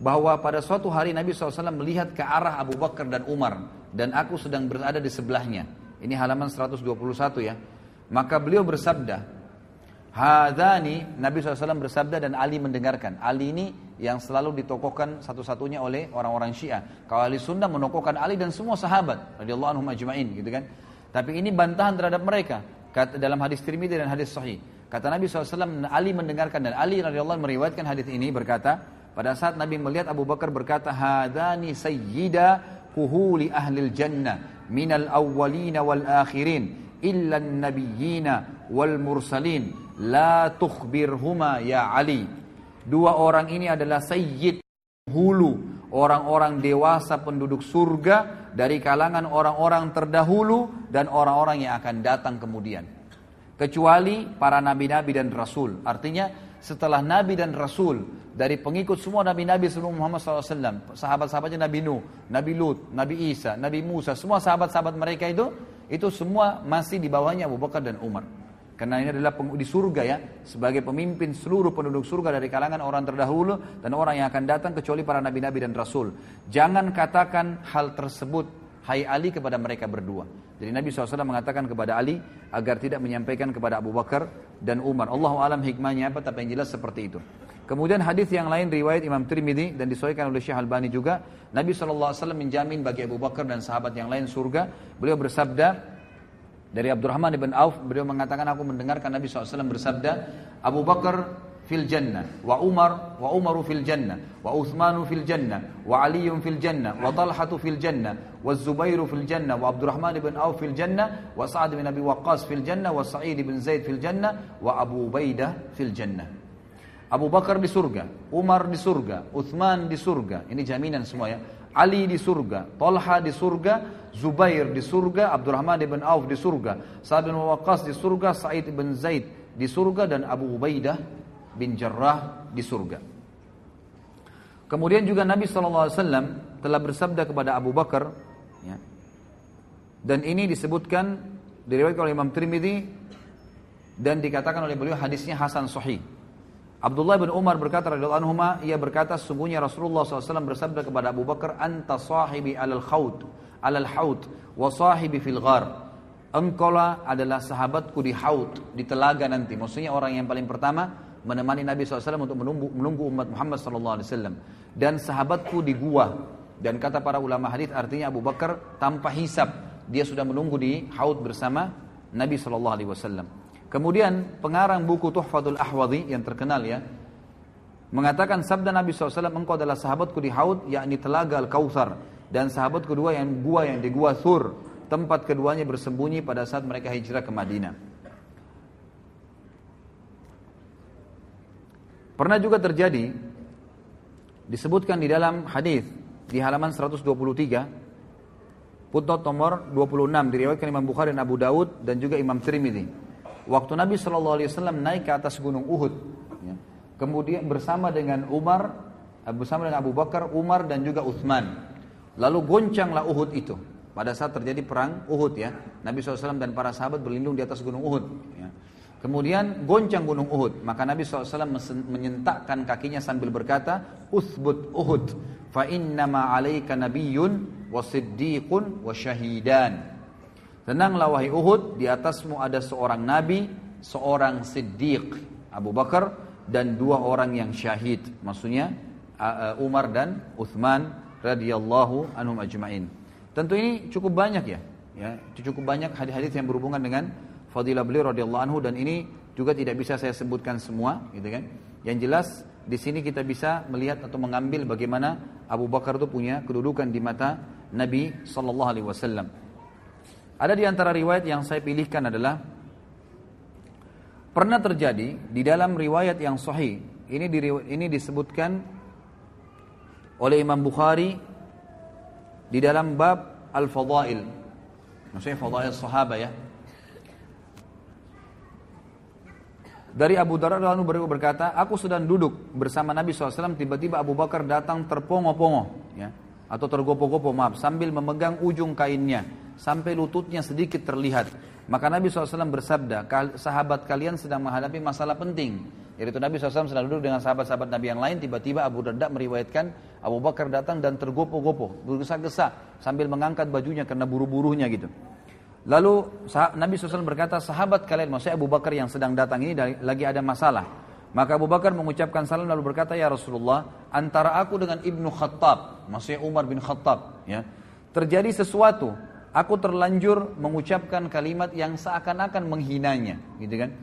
bahwa pada suatu hari Nabi SAW melihat ke arah Abu Bakar dan Umar dan aku sedang berada di sebelahnya. Ini halaman 121 ya. Maka beliau bersabda Hadani Nabi SAW bersabda dan Ali mendengarkan. Ali ini yang selalu ditokohkan satu-satunya oleh orang-orang Syiah. Kalau Ali Sunnah menokohkan Ali dan semua sahabat radhiyallahu anhum gitu kan. Tapi ini bantahan terhadap mereka kata dalam hadis Tirmidzi dan hadis Sahih. Kata Nabi SAW Ali mendengarkan dan Ali radhiyallahu meriwayatkan hadis ini berkata pada saat Nabi melihat Abu Bakar berkata hadani sayyida kuhuli ahlil jannah minal awwalina wal akhirin illa nabiyyina wal mursalin La tukhbirhuma ya Ali. Dua orang ini adalah sayyid hulu, orang-orang dewasa penduduk surga dari kalangan orang-orang terdahulu dan orang-orang yang akan datang kemudian. Kecuali para nabi-nabi dan rasul. Artinya setelah nabi dan rasul dari pengikut semua nabi-nabi sebelum Muhammad SAW, sahabat-sahabatnya Nabi Nuh, Nabi Lut, Nabi Isa, Nabi Musa, semua sahabat-sahabat mereka itu, itu semua masih di bawahnya Abu Bakar dan Umar. Karena ini adalah di surga ya, sebagai pemimpin seluruh penduduk surga dari kalangan orang terdahulu dan orang yang akan datang kecuali para nabi-nabi dan rasul. Jangan katakan hal tersebut, hai Ali kepada mereka berdua. Jadi Nabi SAW mengatakan kepada Ali agar tidak menyampaikan kepada Abu Bakar dan Umar. Allah alam hikmahnya apa, tapi yang jelas seperti itu. Kemudian hadis yang lain riwayat Imam Tirmidzi dan disahihkan oleh Syekh Albani juga, Nabi SAW menjamin bagi Abu Bakar dan sahabat yang lain surga. Beliau bersabda, dari Abdurrahman bin Auf, beliau mengatakan aku mendengarkan Nabi SAW bersabda, Abu Bakar fil jannah, wa Umar, wa Umaru fil jannah, wa Uthmanu fil jannah, wa Aliyun fil jannah, wa Talhatu fil jannah, wa Zubairu fil jannah, wa Abdurrahman bin Auf fil jannah, wa Sa'ad bin Abi Waqqas fil jannah, wa Sa'id bin Zaid fil jannah, wa Abu Ubaidah fil jannah. Abu Bakar di surga, Umar di surga, Uthman di surga. Ini jaminan semua ya. Ali di surga, Talha di surga, Zubair di surga, Abdurrahman ibn Auf di surga, Sa'ad bin Waqqas di surga, Sa'id bin Zaid di surga dan Abu Ubaidah bin Jarrah di surga. Kemudian juga Nabi SAW telah bersabda kepada Abu Bakar, ya, dan ini disebutkan diriwayatkan oleh Imam Trimidi dan dikatakan oleh beliau hadisnya Hasan Sahih. Abdullah bin Umar berkata radhiyallahu anhu ia berkata sungguhnya Rasulullah SAW bersabda kepada Abu Bakar anta sahibi alal khawt alal haut wa sahibi fil ghar. Engkaulah adalah sahabatku di haut, di telaga nanti. Maksudnya orang yang paling pertama menemani Nabi SAW untuk menunggu, menunggu umat Muhammad SAW. Dan sahabatku di gua. Dan kata para ulama hadis artinya Abu Bakar tanpa hisap. Dia sudah menunggu di haut bersama Nabi Wasallam. Kemudian pengarang buku Tuhfatul Ahwadhi yang terkenal ya, mengatakan sabda Nabi SAW, engkau adalah sahabatku di Haud, yakni telaga Al-Kautsar, dan sahabat kedua yang gua yang di gua Thur, tempat keduanya bersembunyi pada saat mereka hijrah ke Madinah. Pernah juga terjadi disebutkan di dalam hadis di halaman 123 putnot nomor 26 diriwayatkan Imam Bukhari dan Abu Daud dan juga Imam Tirmidzi. Waktu Nabi Shallallahu Alaihi Wasallam naik ke atas gunung Uhud, ya, kemudian bersama dengan Umar, bersama dengan Abu Bakar, Umar dan juga Uthman. Lalu goncanglah Uhud itu. Pada saat terjadi perang Uhud ya, Nabi SAW dan para sahabat berlindung di atas gunung Uhud. Ya. Kemudian goncang gunung Uhud, maka Nabi SAW menyentakkan kakinya sambil berkata, Uthbut Uhud, fa innama alaika nabiyyun wa siddiqun wa syahidan. Tenanglah wahai Uhud, di atasmu ada seorang nabi, seorang siddiq, Abu Bakar, dan dua orang yang syahid. Maksudnya Umar dan Uthman radhiyallahu anhum ajma'in. Tentu ini cukup banyak ya, ya cukup banyak hadis-hadis yang berhubungan dengan fadilah beliau radhiyallahu anhu dan ini juga tidak bisa saya sebutkan semua, gitu kan? Yang jelas di sini kita bisa melihat atau mengambil bagaimana Abu Bakar itu punya kedudukan di mata Nabi Sallallahu Alaihi Wasallam. Ada di antara riwayat yang saya pilihkan adalah pernah terjadi di dalam riwayat yang sahih. Ini di, ini disebutkan oleh Imam Bukhari di dalam bab al-fadail. Maksudnya fadail sahabat ya. Dari Abu Darda lalu berkata, aku sedang duduk bersama Nabi SAW, tiba-tiba Abu Bakar datang terpongo-pongo, ya, atau tergopo-gopo, maaf, sambil memegang ujung kainnya, sampai lututnya sedikit terlihat. Maka Nabi SAW bersabda, sahabat kalian sedang menghadapi masalah penting. Yaitu Nabi SAW sedang duduk dengan sahabat-sahabat Nabi yang lain, tiba-tiba Abu Darda meriwayatkan Abu Bakar datang dan tergopoh-gopoh, bergesa-gesa sambil mengangkat bajunya karena buru-burunya gitu. Lalu Nabi SAW berkata, sahabat kalian, maksudnya Abu Bakar yang sedang datang ini lagi ada masalah. Maka Abu Bakar mengucapkan salam lalu berkata, Ya Rasulullah, antara aku dengan Ibnu Khattab, maksudnya Umar bin Khattab, ya, terjadi sesuatu. Aku terlanjur mengucapkan kalimat yang seakan-akan menghinanya, gitu kan?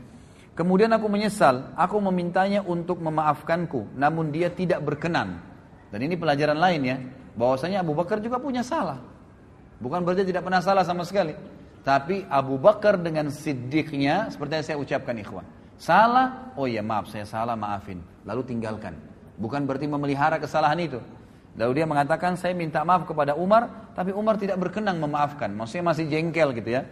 Kemudian aku menyesal, aku memintanya untuk memaafkanku, namun dia tidak berkenan. Dan ini pelajaran lain ya, bahwasanya Abu Bakar juga punya salah. Bukan berarti tidak pernah salah sama sekali. Tapi Abu Bakar dengan siddiqnya, seperti yang saya ucapkan ikhwan. Salah, oh iya maaf saya salah maafin. Lalu tinggalkan. Bukan berarti memelihara kesalahan itu. Lalu dia mengatakan saya minta maaf kepada Umar, tapi Umar tidak berkenan memaafkan. Maksudnya masih jengkel gitu ya.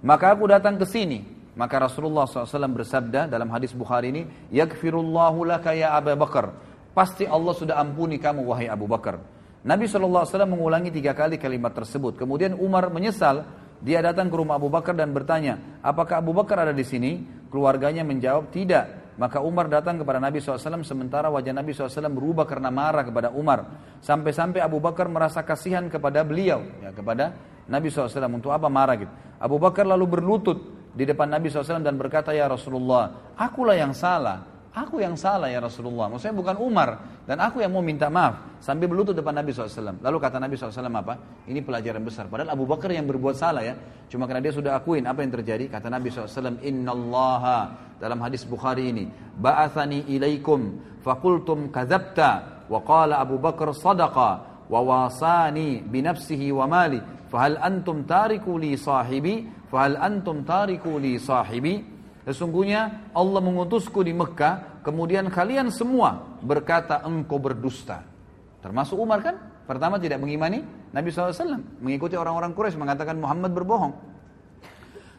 Maka aku datang ke sini, maka Rasulullah SAW bersabda dalam hadis Bukhari ini, Yakfirullahu laka ya Abu Bakar. Pasti Allah sudah ampuni kamu wahai Abu Bakar. Nabi SAW mengulangi tiga kali kalimat tersebut. Kemudian Umar menyesal, dia datang ke rumah Abu Bakar dan bertanya, apakah Abu Bakar ada di sini? Keluarganya menjawab, tidak. Maka Umar datang kepada Nabi SAW sementara wajah Nabi SAW berubah karena marah kepada Umar. Sampai-sampai Abu Bakar merasa kasihan kepada beliau, ya, kepada Nabi SAW. Untuk apa marah gitu? Abu Bakar lalu berlutut di depan Nabi SAW dan berkata, Ya Rasulullah, akulah yang salah. Aku yang salah ya Rasulullah. Maksudnya bukan Umar. Dan aku yang mau minta maaf. Sambil berlutut depan Nabi SAW. Lalu kata Nabi SAW apa? Ini pelajaran besar. Padahal Abu Bakar yang berbuat salah ya. Cuma karena dia sudah akuin apa yang terjadi. Kata Nabi SAW, Inna Allaha. Dalam hadis Bukhari ini. Ba'athani ilaikum. Fakultum kadhabta. Wa qala Abu Bakar sadaqa. Wa wasani binafsihi wa mali. Fahal antum tariku li sahibi Fahal antum tariku li sahibi? Sesungguhnya Allah mengutusku di Mekah, kemudian kalian semua berkata engkau berdusta. Termasuk Umar kan? Pertama tidak mengimani Nabi SAW. Mengikuti orang-orang Quraisy mengatakan Muhammad berbohong.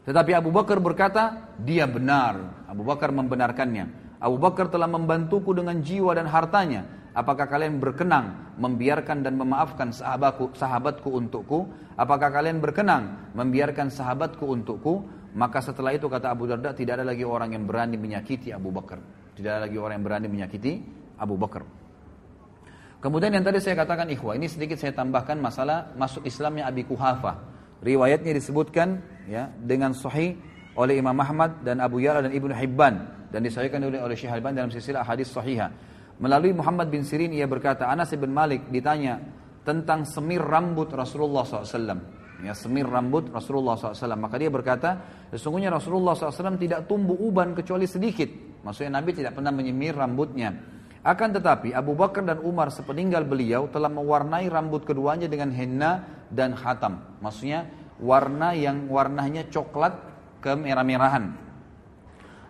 Tetapi Abu Bakar berkata, dia benar. Abu Bakar membenarkannya. Abu Bakar telah membantuku dengan jiwa dan hartanya. Apakah kalian berkenan membiarkan dan memaafkan sahabatku, sahabatku untukku? Apakah kalian berkenan membiarkan sahabatku untukku? Maka setelah itu kata Abu Darda tidak ada lagi orang yang berani menyakiti Abu Bakar. Tidak ada lagi orang yang berani menyakiti Abu Bakar. Kemudian yang tadi saya katakan ikhwah, ini sedikit saya tambahkan masalah masuk Islamnya Abi Kuhafa. Riwayatnya disebutkan ya dengan sahih oleh Imam Ahmad dan Abu Yara dan Ibnu Hibban dan disahihkan oleh oleh Syekh Albani dalam silsilah hadis sahihah. Melalui Muhammad bin Sirin ia berkata, Anas bin Malik ditanya tentang semir rambut Rasulullah SAW. Ya semir rambut Rasulullah SAW. Maka dia berkata, sesungguhnya Rasulullah SAW tidak tumbuh uban kecuali sedikit. Maksudnya Nabi tidak pernah menyemir rambutnya. Akan tetapi Abu Bakar dan Umar sepeninggal beliau telah mewarnai rambut keduanya dengan henna dan khatam. Maksudnya warna yang warnanya coklat kemerah-merahan.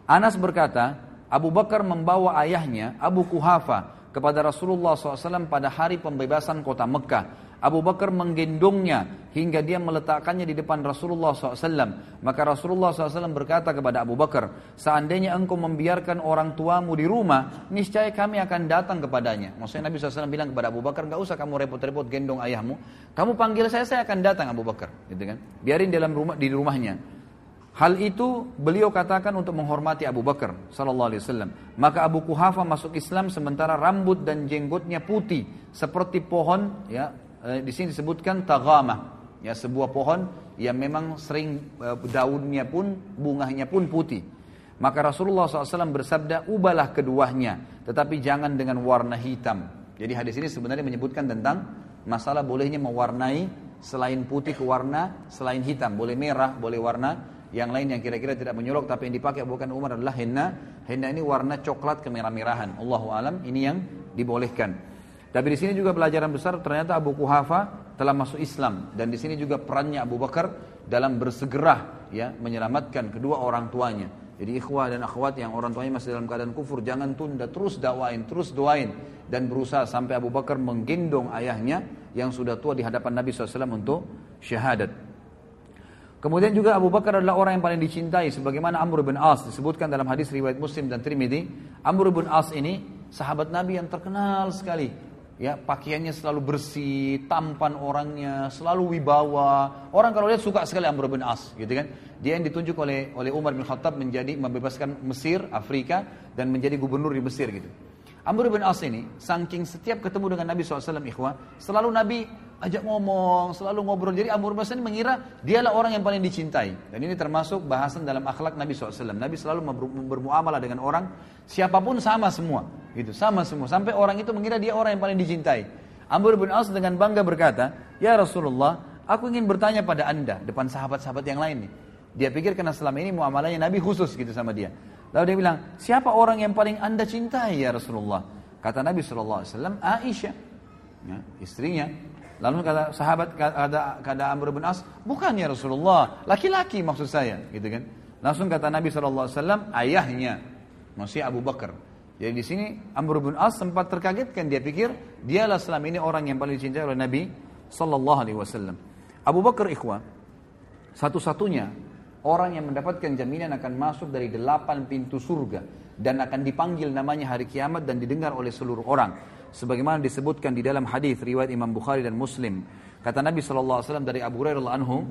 Anas berkata, Abu Bakar membawa ayahnya Abu Kuhafa kepada Rasulullah SAW pada hari pembebasan kota Mekah. Abu Bakar menggendongnya hingga dia meletakkannya di depan Rasulullah SAW. Maka Rasulullah SAW berkata kepada Abu Bakar, seandainya engkau membiarkan orang tuamu di rumah, niscaya kami akan datang kepadanya. Maksudnya Nabi SAW bilang kepada Abu Bakar, gak usah kamu repot-repot gendong ayahmu, kamu panggil saya, saya akan datang Abu Bakar. Gitu kan? Biarin dalam rumah di rumahnya. Hal itu beliau katakan untuk menghormati Abu Bakar sallallahu alaihi wasallam. Maka Abu Kuhafa masuk Islam sementara rambut dan jenggotnya putih seperti pohon ya di sini disebutkan tagamah, ya sebuah pohon yang memang sering eh, daunnya pun bunganya pun putih. Maka Rasulullah SAW bersabda, ubahlah keduanya, tetapi jangan dengan warna hitam. Jadi hadis ini sebenarnya menyebutkan tentang masalah bolehnya mewarnai selain putih ke warna selain hitam. Boleh merah, boleh warna yang lain yang kira-kira tidak menyolok tapi yang dipakai bukan Umar adalah henna. Henna ini warna coklat kemerah-merahan. Allahu alam ini yang dibolehkan. Tapi di sini juga pelajaran besar ternyata Abu Kuhafa telah masuk Islam dan di sini juga perannya Abu Bakar dalam bersegera ya menyelamatkan kedua orang tuanya. Jadi ikhwah dan akhwat yang orang tuanya masih dalam keadaan kufur jangan tunda terus dakwain, terus doain dan berusaha sampai Abu Bakar menggendong ayahnya yang sudah tua di hadapan Nabi SAW untuk syahadat. Kemudian juga Abu Bakar adalah orang yang paling dicintai sebagaimana Amr bin As disebutkan dalam hadis riwayat Muslim dan Trimidi. Amr bin As ini sahabat Nabi yang terkenal sekali ya pakaiannya selalu bersih, tampan orangnya, selalu wibawa. Orang kalau lihat suka sekali Amr bin As, gitu kan? Dia yang ditunjuk oleh oleh Umar bin Khattab menjadi membebaskan Mesir, Afrika dan menjadi gubernur di Mesir gitu. Amr bin As ini, saking setiap ketemu dengan Nabi SAW, ikhwah, selalu Nabi ajak ngomong, selalu ngobrol. Jadi bin As ini mengira dialah orang yang paling dicintai. Dan ini termasuk bahasan dalam akhlak Nabi SAW. Nabi selalu bermuamalah dengan orang, siapa pun sama semua. Gitu, sama semua. Sampai orang itu mengira dia orang yang paling dicintai. Amr bin dengan bangga berkata, Ya Rasulullah, aku ingin bertanya pada anda, depan sahabat-sahabat yang lain nih. Dia pikir karena selama ini muamalahnya Nabi khusus gitu sama dia. Lalu dia bilang, siapa orang yang paling anda cintai ya Rasulullah? Kata Nabi SAW, Aisyah. Ya, istrinya. Lalu kata sahabat, kata, kata Amr bin As, bukan ya Rasulullah, laki-laki maksud saya. gitu kan. Langsung kata Nabi SAW, ayahnya. Maksudnya Abu Bakar. Jadi di sini Amr bin As sempat terkagetkan. Dia pikir dialah selama ini orang yang paling dicintai oleh Nabi Wasallam. Abu Bakar ikhwah, satu-satunya orang yang mendapatkan jaminan akan masuk dari delapan pintu surga dan akan dipanggil namanya hari kiamat dan didengar oleh seluruh orang sebagaimana disebutkan di dalam hadis riwayat Imam Bukhari dan Muslim kata Nabi SAW dari Abu Hurairah anhu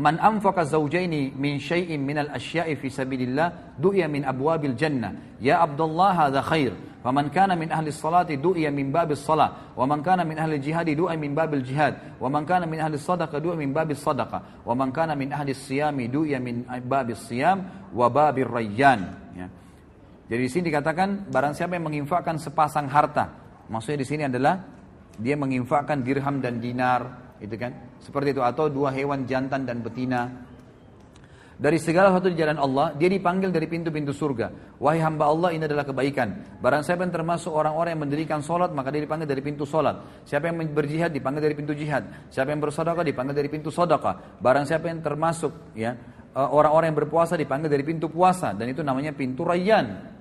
Man anfaqa zawjaini min syai'in minal asya'i fi sabilillah du'iya min abwabil jannah. Ya Abdullah hadha khair. Faman kana min ahli salati du'iya min babil salah. Wa man kana min ahli jihadi du'iya min babil jihad. Wa man kana min ahli sadaqa du'iya min babil sadaqa. Wa man kana min ahli siyami du'iya min babil siyam wa babil rayyan. Ya. Jadi di sini dikatakan barang siapa yang menginfakkan sepasang harta. Maksudnya di sini adalah dia menginfakkan dirham dan dinar, itu kan seperti itu atau dua hewan jantan dan betina dari segala sesuatu di jalan Allah, dia dipanggil dari pintu-pintu surga. Wahai hamba Allah, ini adalah kebaikan. Barang siapa yang termasuk orang-orang yang mendirikan solat, maka dia dipanggil dari pintu solat. Siapa yang berjihad, dipanggil dari pintu jihad. Siapa yang bersodakah, dipanggil dari pintu sodakah. Barang siapa yang termasuk ya eh, orang-orang yang berpuasa, dipanggil dari pintu puasa. Dan itu namanya pintu rayyan.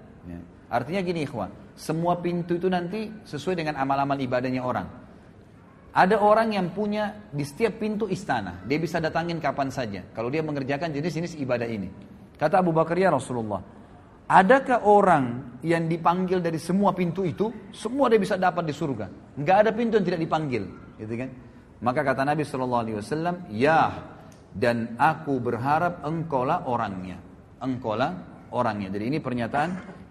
Ya. Artinya gini ikhwan, semua pintu itu nanti sesuai dengan amal-amal ibadahnya orang. Ada orang yang punya di setiap pintu istana, dia bisa datangin kapan saja. Kalau dia mengerjakan jenis-jenis ibadah ini. Kata Abu Bakar ya Rasulullah, adakah orang yang dipanggil dari semua pintu itu, semua dia bisa dapat di surga? Enggak ada pintu yang tidak dipanggil, gitu kan? Maka kata Nabi Wasallam, ya dan aku berharap engkaulah orangnya, engkaulah orangnya. Jadi ini pernyataan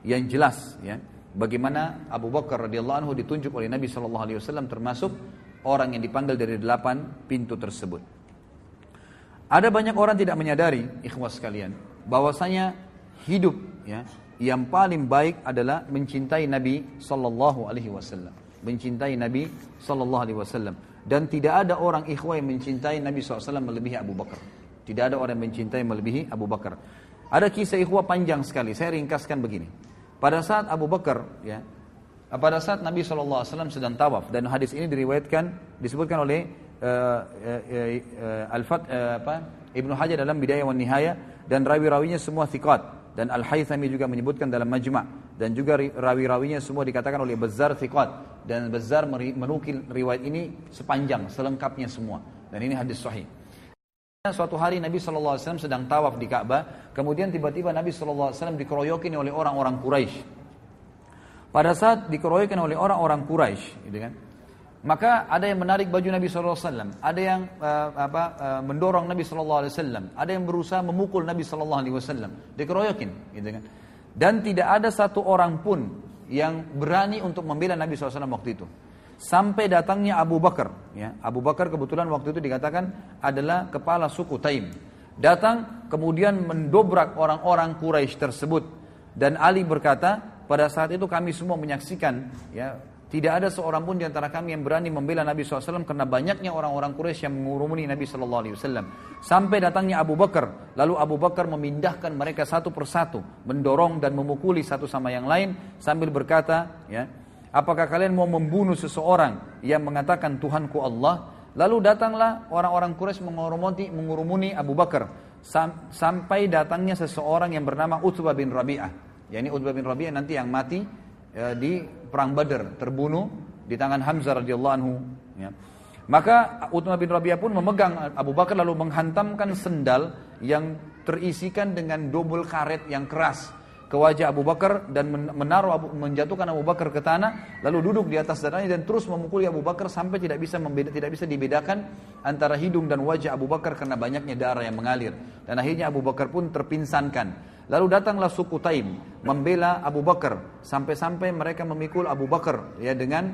yang jelas, ya. Bagaimana Abu Bakar radhiyallahu anhu ditunjuk oleh Nabi Shallallahu Alaihi Wasallam termasuk orang yang dipanggil dari delapan pintu tersebut. Ada banyak orang tidak menyadari, ikhwas sekalian, bahwasanya hidup ya yang paling baik adalah mencintai Nabi Sallallahu Alaihi Wasallam, mencintai Nabi Sallallahu Alaihi Wasallam. Dan tidak ada orang ikhwah yang mencintai Nabi SAW melebihi Abu Bakar. Tidak ada orang yang mencintai melebihi Abu Bakar. Ada kisah ikhwah panjang sekali. Saya ringkaskan begini. Pada saat Abu Bakar, ya, pada saat Nabi SAW sedang tawaf dan hadis ini diriwayatkan disebutkan oleh uh, uh, uh, Al-Fat uh, apa Ibnu Hajar dalam Bidayah wan Nihaya dan rawi-rawinya semua thiqat. Dan Al-Haythami juga menyebutkan dalam Majma' dan juga rawi-rawinya semua dikatakan oleh Bazzar thiqat. Dan Bazzar menukil riwayat ini sepanjang selengkapnya semua. Dan ini hadis sahih. Suatu hari Nabi SAW sedang tawaf di Ka'bah, kemudian tiba-tiba Nabi SAW dikeroyokin oleh orang-orang Quraisy. Pada saat dikeroyokin oleh orang-orang Quraisy, gitu kan? Maka ada yang menarik baju Nabi SAW, ada yang uh, apa, uh, mendorong Nabi SAW, ada yang berusaha memukul Nabi SAW, dikeroyokin, gitu kan? Dan tidak ada satu orang pun yang berani untuk membela Nabi SAW waktu itu. Sampai datangnya Abu Bakar, ya Abu Bakar kebetulan waktu itu dikatakan adalah kepala suku Taim. Datang kemudian mendobrak orang-orang Quraisy tersebut dan Ali berkata, pada saat itu kami semua menyaksikan ya tidak ada seorang pun di antara kami yang berani membela Nabi SAW karena banyaknya orang-orang Quraisy yang mengurumuni Nabi SAW. Sampai datangnya Abu Bakar, lalu Abu Bakar memindahkan mereka satu persatu, mendorong dan memukuli satu sama yang lain sambil berkata, ya, apakah kalian mau membunuh seseorang yang mengatakan Tuhanku Allah? Lalu datanglah orang-orang Quraisy mengurumuni, mengurumuni Abu Bakar sampai datangnya seseorang yang bernama Utbah bin Rabi'ah ya ini Utbah bin Rabi'ah nanti yang mati ya, di perang Badar terbunuh di tangan Hamzah radhiyallahu anhu ya. Maka Utbah bin Rabi'ah pun memegang Abu Bakar lalu menghantamkan sendal yang terisikan dengan double karet yang keras ke wajah Abu Bakar dan menaruh Abu, menjatuhkan Abu Bakar ke tanah lalu duduk di atas dadanya dan terus memukuli Abu Bakar sampai tidak bisa membeda, tidak bisa dibedakan antara hidung dan wajah Abu Bakar karena banyaknya darah yang mengalir. Dan akhirnya Abu Bakar pun terpinsankan. Lalu datanglah suku Taim membela Abu Bakar. Sampai-sampai mereka memikul Abu Bakar ya dengan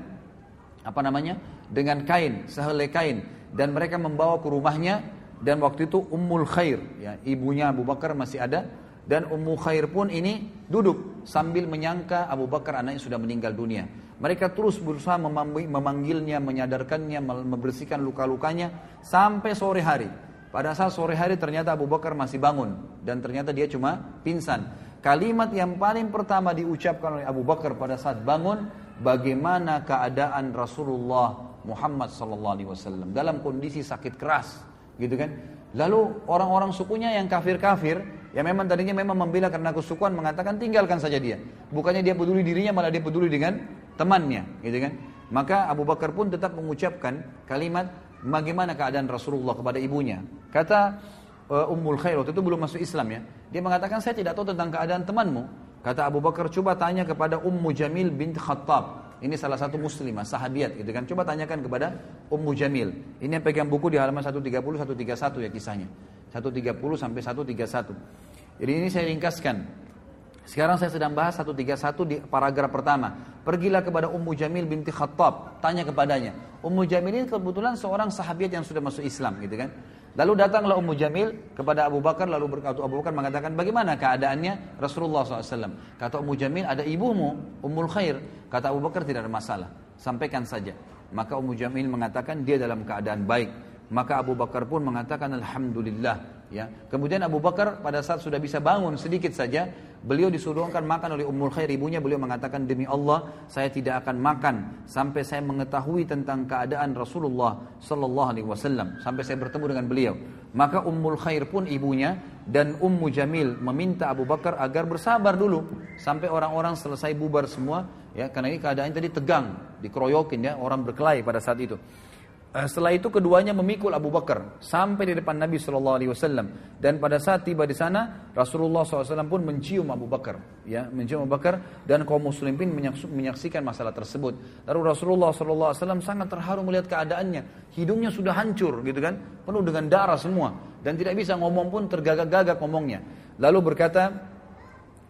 apa namanya dengan kain sehelai kain. Dan mereka membawa ke rumahnya dan waktu itu Ummul Khair ya ibunya Abu Bakar masih ada dan Ummu Khair pun ini duduk sambil menyangka Abu Bakar anaknya sudah meninggal dunia. Mereka terus berusaha memanggilnya, menyadarkannya, membersihkan luka-lukanya sampai sore hari. Pada saat sore hari ternyata Abu Bakar masih bangun dan ternyata dia cuma pingsan. Kalimat yang paling pertama diucapkan oleh Abu Bakar pada saat bangun, bagaimana keadaan Rasulullah Muhammad sallallahu alaihi wasallam dalam kondisi sakit keras, gitu kan? Lalu orang-orang sukunya yang kafir-kafir Ya memang tadinya memang membela karena kesukuan mengatakan tinggalkan saja dia. Bukannya dia peduli dirinya malah dia peduli dengan temannya, gitu kan? Maka Abu Bakar pun tetap mengucapkan kalimat bagaimana keadaan Rasulullah kepada ibunya. Kata uh, Ummul Khair waktu itu belum masuk Islam ya. Dia mengatakan saya tidak tahu tentang keadaan temanmu. Kata Abu Bakar coba tanya kepada Ummu Jamil bin Khattab. Ini salah satu muslimah, sahabiat gitu kan. Coba tanyakan kepada Ummu Jamil. Ini yang pegang buku di halaman 130 131 ya kisahnya. 130 sampai 131. Jadi ini saya ringkaskan. Sekarang saya sedang bahas 131 di paragraf pertama. Pergilah kepada Ummu Jamil binti Khattab, tanya kepadanya. Ummu Jamil ini kebetulan seorang sahabat yang sudah masuk Islam gitu kan. Lalu datanglah Ummu Jamil kepada Abu Bakar lalu berkata Abu Bakar mengatakan bagaimana keadaannya Rasulullah SAW. Kata Ummu Jamil ada ibumu Ummul Khair. Kata Abu Bakar tidak ada masalah. Sampaikan saja. Maka Ummu Jamil mengatakan dia dalam keadaan baik. Maka Abu Bakar pun mengatakan Alhamdulillah Ya. Kemudian Abu Bakar pada saat sudah bisa bangun sedikit saja, beliau disuruhkan makan oleh Ummul Khair ibunya, beliau mengatakan demi Allah saya tidak akan makan sampai saya mengetahui tentang keadaan Rasulullah sallallahu alaihi wasallam, sampai saya bertemu dengan beliau. Maka Ummul Khair pun ibunya dan Ummu Jamil meminta Abu Bakar agar bersabar dulu sampai orang-orang selesai bubar semua ya karena ini keadaan tadi tegang, dikeroyokin ya, orang berkelahi pada saat itu. Eh, setelah itu keduanya memikul Abu Bakar sampai di depan Nabi Shallallahu Alaihi Wasallam dan pada saat tiba di sana Rasulullah SAW pun mencium Abu Bakar, ya mencium Abu Bakar dan kaum muslimin menyaksikan masalah tersebut. Lalu Rasulullah SAW sangat terharu melihat keadaannya, hidungnya sudah hancur gitu kan, penuh dengan darah semua dan tidak bisa ngomong pun tergagak-gagak ngomongnya. Lalu berkata,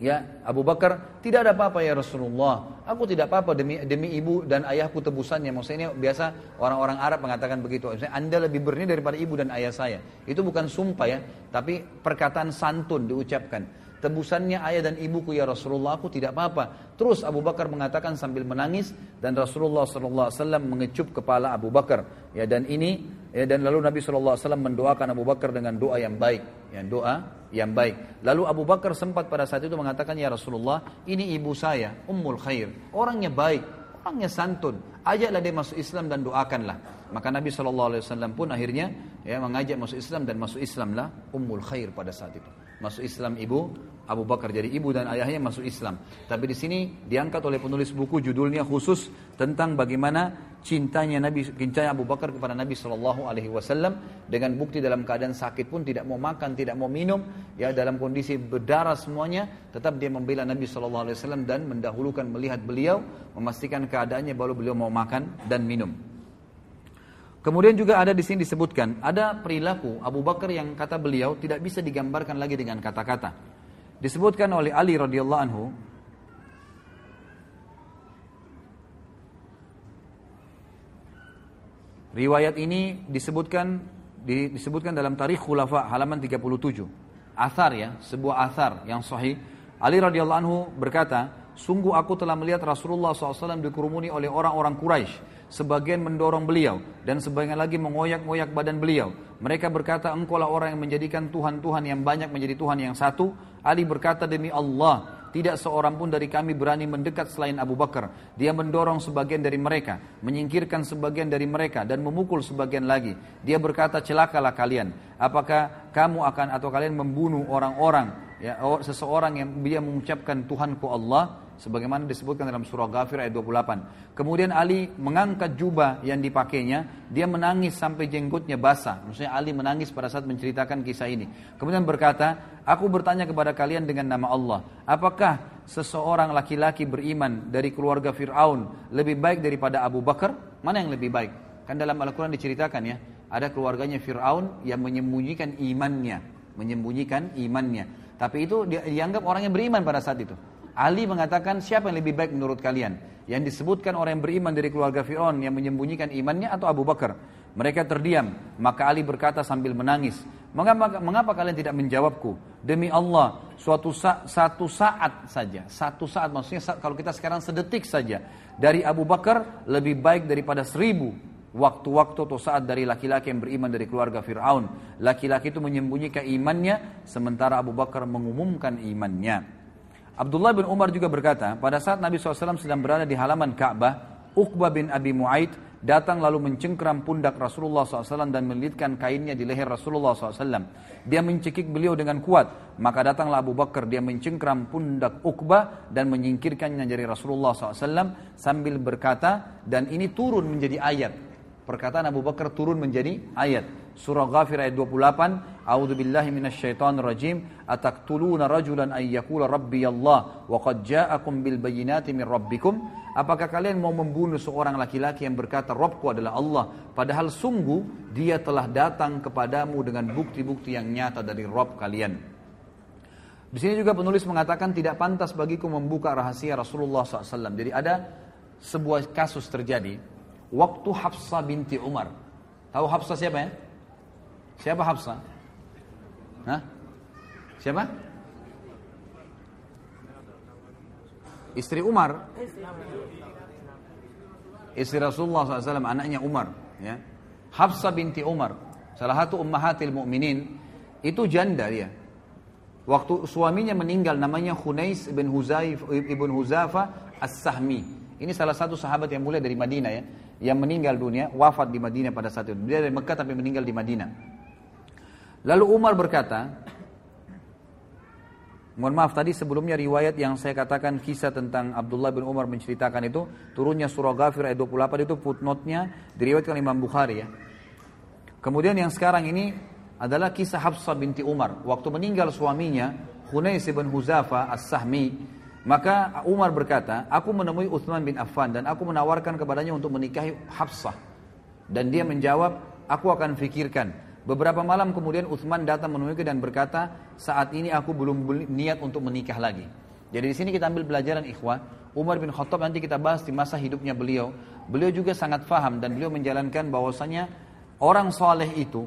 Ya, Abu Bakar, tidak ada apa-apa ya Rasulullah. Aku tidak apa-apa demi demi ibu dan ayahku tebusannya. Maksudnya ini biasa orang-orang Arab mengatakan begitu. Maksudnya Anda lebih berni daripada ibu dan ayah saya. Itu bukan sumpah ya, tapi perkataan santun diucapkan. Tebusannya ayah dan ibuku ya Rasulullah aku tidak apa-apa. Terus Abu Bakar mengatakan sambil menangis dan Rasulullah SAW mengecup kepala Abu Bakar. Ya dan ini ya, dan lalu Nabi SAW mendoakan Abu Bakar dengan doa yang baik. Ya, doa yang baik. Lalu Abu Bakar sempat pada saat itu mengatakan ya Rasulullah ini ibu saya Ummul Khair. Orangnya baik, orangnya santun. Ajaklah dia masuk Islam dan doakanlah. Maka Nabi SAW pun akhirnya ya, mengajak masuk Islam dan masuk Islamlah Ummul Khair pada saat itu. Masuk Islam ibu Abu Bakar. Jadi ibu dan ayahnya masuk Islam. Tapi di sini diangkat oleh penulis buku judulnya khusus tentang bagaimana cintanya Nabi cintanya Abu Bakar kepada Nabi Shallallahu Alaihi Wasallam dengan bukti dalam keadaan sakit pun tidak mau makan, tidak mau minum, ya dalam kondisi berdarah semuanya, tetap dia membela Nabi Shallallahu Alaihi Wasallam dan mendahulukan melihat beliau, memastikan keadaannya baru beliau mau makan dan minum. Kemudian juga ada di sini disebutkan ada perilaku Abu Bakar yang kata beliau tidak bisa digambarkan lagi dengan kata-kata. Disebutkan oleh Ali radhiyallahu anhu Riwayat ini disebutkan disebutkan dalam Tarikh Khulafa halaman 37. Athar ya, sebuah athar yang sahih. Ali radhiyallahu anhu berkata, "Sungguh aku telah melihat Rasulullah SAW dikerumuni oleh orang-orang Quraisy sebagian mendorong beliau dan sebagian lagi mengoyak-ngoyak badan beliau. Mereka berkata, engkaulah orang yang menjadikan Tuhan-Tuhan yang banyak menjadi Tuhan yang satu. Ali berkata, demi Allah, tidak seorang pun dari kami berani mendekat selain Abu Bakar. Dia mendorong sebagian dari mereka, menyingkirkan sebagian dari mereka, dan memukul sebagian lagi. Dia berkata, celakalah kalian. Apakah kamu akan atau kalian membunuh orang-orang, ya, seseorang yang dia mengucapkan Tuhanku Allah, sebagaimana disebutkan dalam surah Ghafir ayat 28. Kemudian Ali mengangkat jubah yang dipakainya, dia menangis sampai jenggotnya basah. Maksudnya Ali menangis pada saat menceritakan kisah ini. Kemudian berkata, "Aku bertanya kepada kalian dengan nama Allah, apakah seseorang laki-laki beriman dari keluarga Firaun lebih baik daripada Abu Bakar? Mana yang lebih baik?" Kan dalam Al-Qur'an diceritakan ya, ada keluarganya Firaun yang menyembunyikan imannya, menyembunyikan imannya. Tapi itu dianggap orang yang beriman pada saat itu. Ali mengatakan siapa yang lebih baik menurut kalian? Yang disebutkan orang yang beriman dari keluarga Fir'aun yang menyembunyikan imannya atau Abu Bakar? Mereka terdiam. Maka Ali berkata sambil menangis. Mengapa, mengapa kalian tidak menjawabku? Demi Allah, suatu sa satu saat saja. Satu saat maksudnya kalau kita sekarang sedetik saja. Dari Abu Bakar lebih baik daripada seribu waktu-waktu atau saat dari laki-laki yang beriman dari keluarga Fir'aun. Laki-laki itu menyembunyikan imannya, sementara Abu Bakar mengumumkan imannya. Abdullah bin Umar juga berkata, pada saat Nabi SAW sedang berada di halaman Ka'bah, Uqbah bin Abi Mu'aid datang lalu mencengkram pundak Rasulullah SAW dan melilitkan kainnya di leher Rasulullah SAW. Dia mencekik beliau dengan kuat. Maka datanglah Abu Bakar, dia mencengkram pundak Uqbah dan menyingkirkannya dari Rasulullah SAW sambil berkata, dan ini turun menjadi ayat. Perkataan Abu Bakar turun menjadi ayat. Surah Ghafir ayat 28, A'udzu billahi minasyaitonir rajim, ataqtuluna rajulan ay yaqula rabbi Allah wa qad ja'akum bil bayyinati min rabbikum? Apakah kalian mau membunuh seorang laki-laki yang berkata Rabbku adalah Allah, padahal sungguh dia telah datang kepadamu dengan bukti-bukti yang nyata dari Rabb kalian. Di sini juga penulis mengatakan tidak pantas bagiku membuka rahasia Rasulullah SAW. Jadi ada sebuah kasus terjadi waktu Hafsah binti Umar. Tahu Hafsah siapa ya? Siapa Hafsah? Hah? Siapa? Istri Umar. Istri Rasulullah SAW, anaknya Umar. Ya. Hafsah binti Umar, salah satu ummahatil mu'minin, itu janda dia. Waktu suaminya meninggal namanya Khunais ibn Huzaif ibn Huzafa As-Sahmi. Ini salah satu sahabat yang mulia dari Madinah ya, yang meninggal dunia, wafat di Madinah pada saat itu. Dia dari Mekah tapi meninggal di Madinah. Lalu Umar berkata, Mohon maaf tadi sebelumnya riwayat yang saya katakan kisah tentang Abdullah bin Umar menceritakan itu turunnya surah Ghafir ayat 28 itu footnote-nya diriwayatkan Imam Bukhari ya. Kemudian yang sekarang ini adalah kisah Hafsah binti Umar. Waktu meninggal suaminya Hunais bin Huzafa As-Sahmi, maka Umar berkata, aku menemui Uthman bin Affan dan aku menawarkan kepadanya untuk menikahi Hafsah. Dan dia menjawab, aku akan fikirkan. Beberapa malam kemudian Uthman datang menemuiku dan berkata, saat ini aku belum niat untuk menikah lagi. Jadi di sini kita ambil pelajaran ikhwah. Umar bin Khattab nanti kita bahas di masa hidupnya beliau. Beliau juga sangat faham dan beliau menjalankan bahwasanya orang soleh itu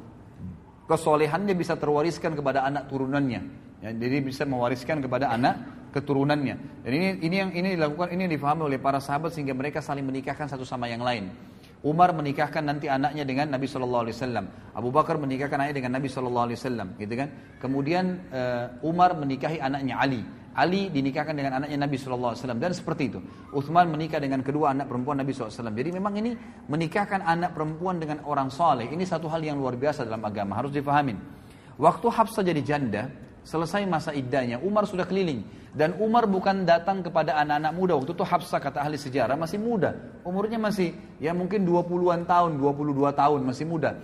kesolehannya bisa terwariskan kepada anak turunannya. Ya, jadi bisa mewariskan kepada anak keturunannya. Dan ini ini yang ini dilakukan ini difahami oleh para sahabat sehingga mereka saling menikahkan satu sama yang lain. Umar menikahkan nanti anaknya dengan Nabi Shallallahu Alaihi Wasallam. Abu Bakar menikahkan anaknya dengan Nabi Shallallahu Alaihi Wasallam, gitu kan? Kemudian uh, Umar menikahi anaknya Ali. Ali dinikahkan dengan anaknya Nabi Shallallahu Alaihi Wasallam dan seperti itu. Uthman menikah dengan kedua anak perempuan Nabi SAW. Jadi memang ini menikahkan anak perempuan dengan orang soleh. Ini satu hal yang luar biasa dalam agama harus difahamin. Waktu Hafsah jadi janda, selesai masa iddahnya, Umar sudah keliling. Dan Umar bukan datang kepada anak-anak muda. Waktu itu Hafsah kata ahli sejarah masih muda. Umurnya masih ya mungkin 20-an tahun, 22 tahun masih muda.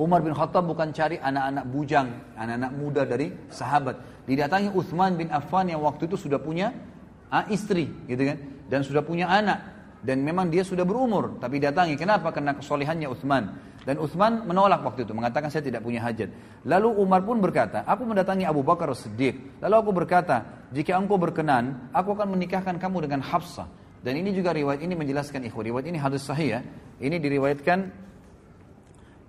Umar bin Khattab bukan cari anak-anak bujang, anak-anak muda dari sahabat. Didatangi Uthman bin Affan yang waktu itu sudah punya ah, istri, gitu kan, dan sudah punya anak. Dan memang dia sudah berumur, tapi datangi. Kenapa? Karena kesolehannya Uthman. Dan Uthman menolak waktu itu, mengatakan saya tidak punya hajat. Lalu Umar pun berkata, aku mendatangi Abu Bakar Siddiq. Lalu aku berkata, jika engkau berkenan, aku akan menikahkan kamu dengan Hafsah. Dan ini juga riwayat ini menjelaskan ikhwan. Riwayat ini hadis sahih ya. Ini diriwayatkan,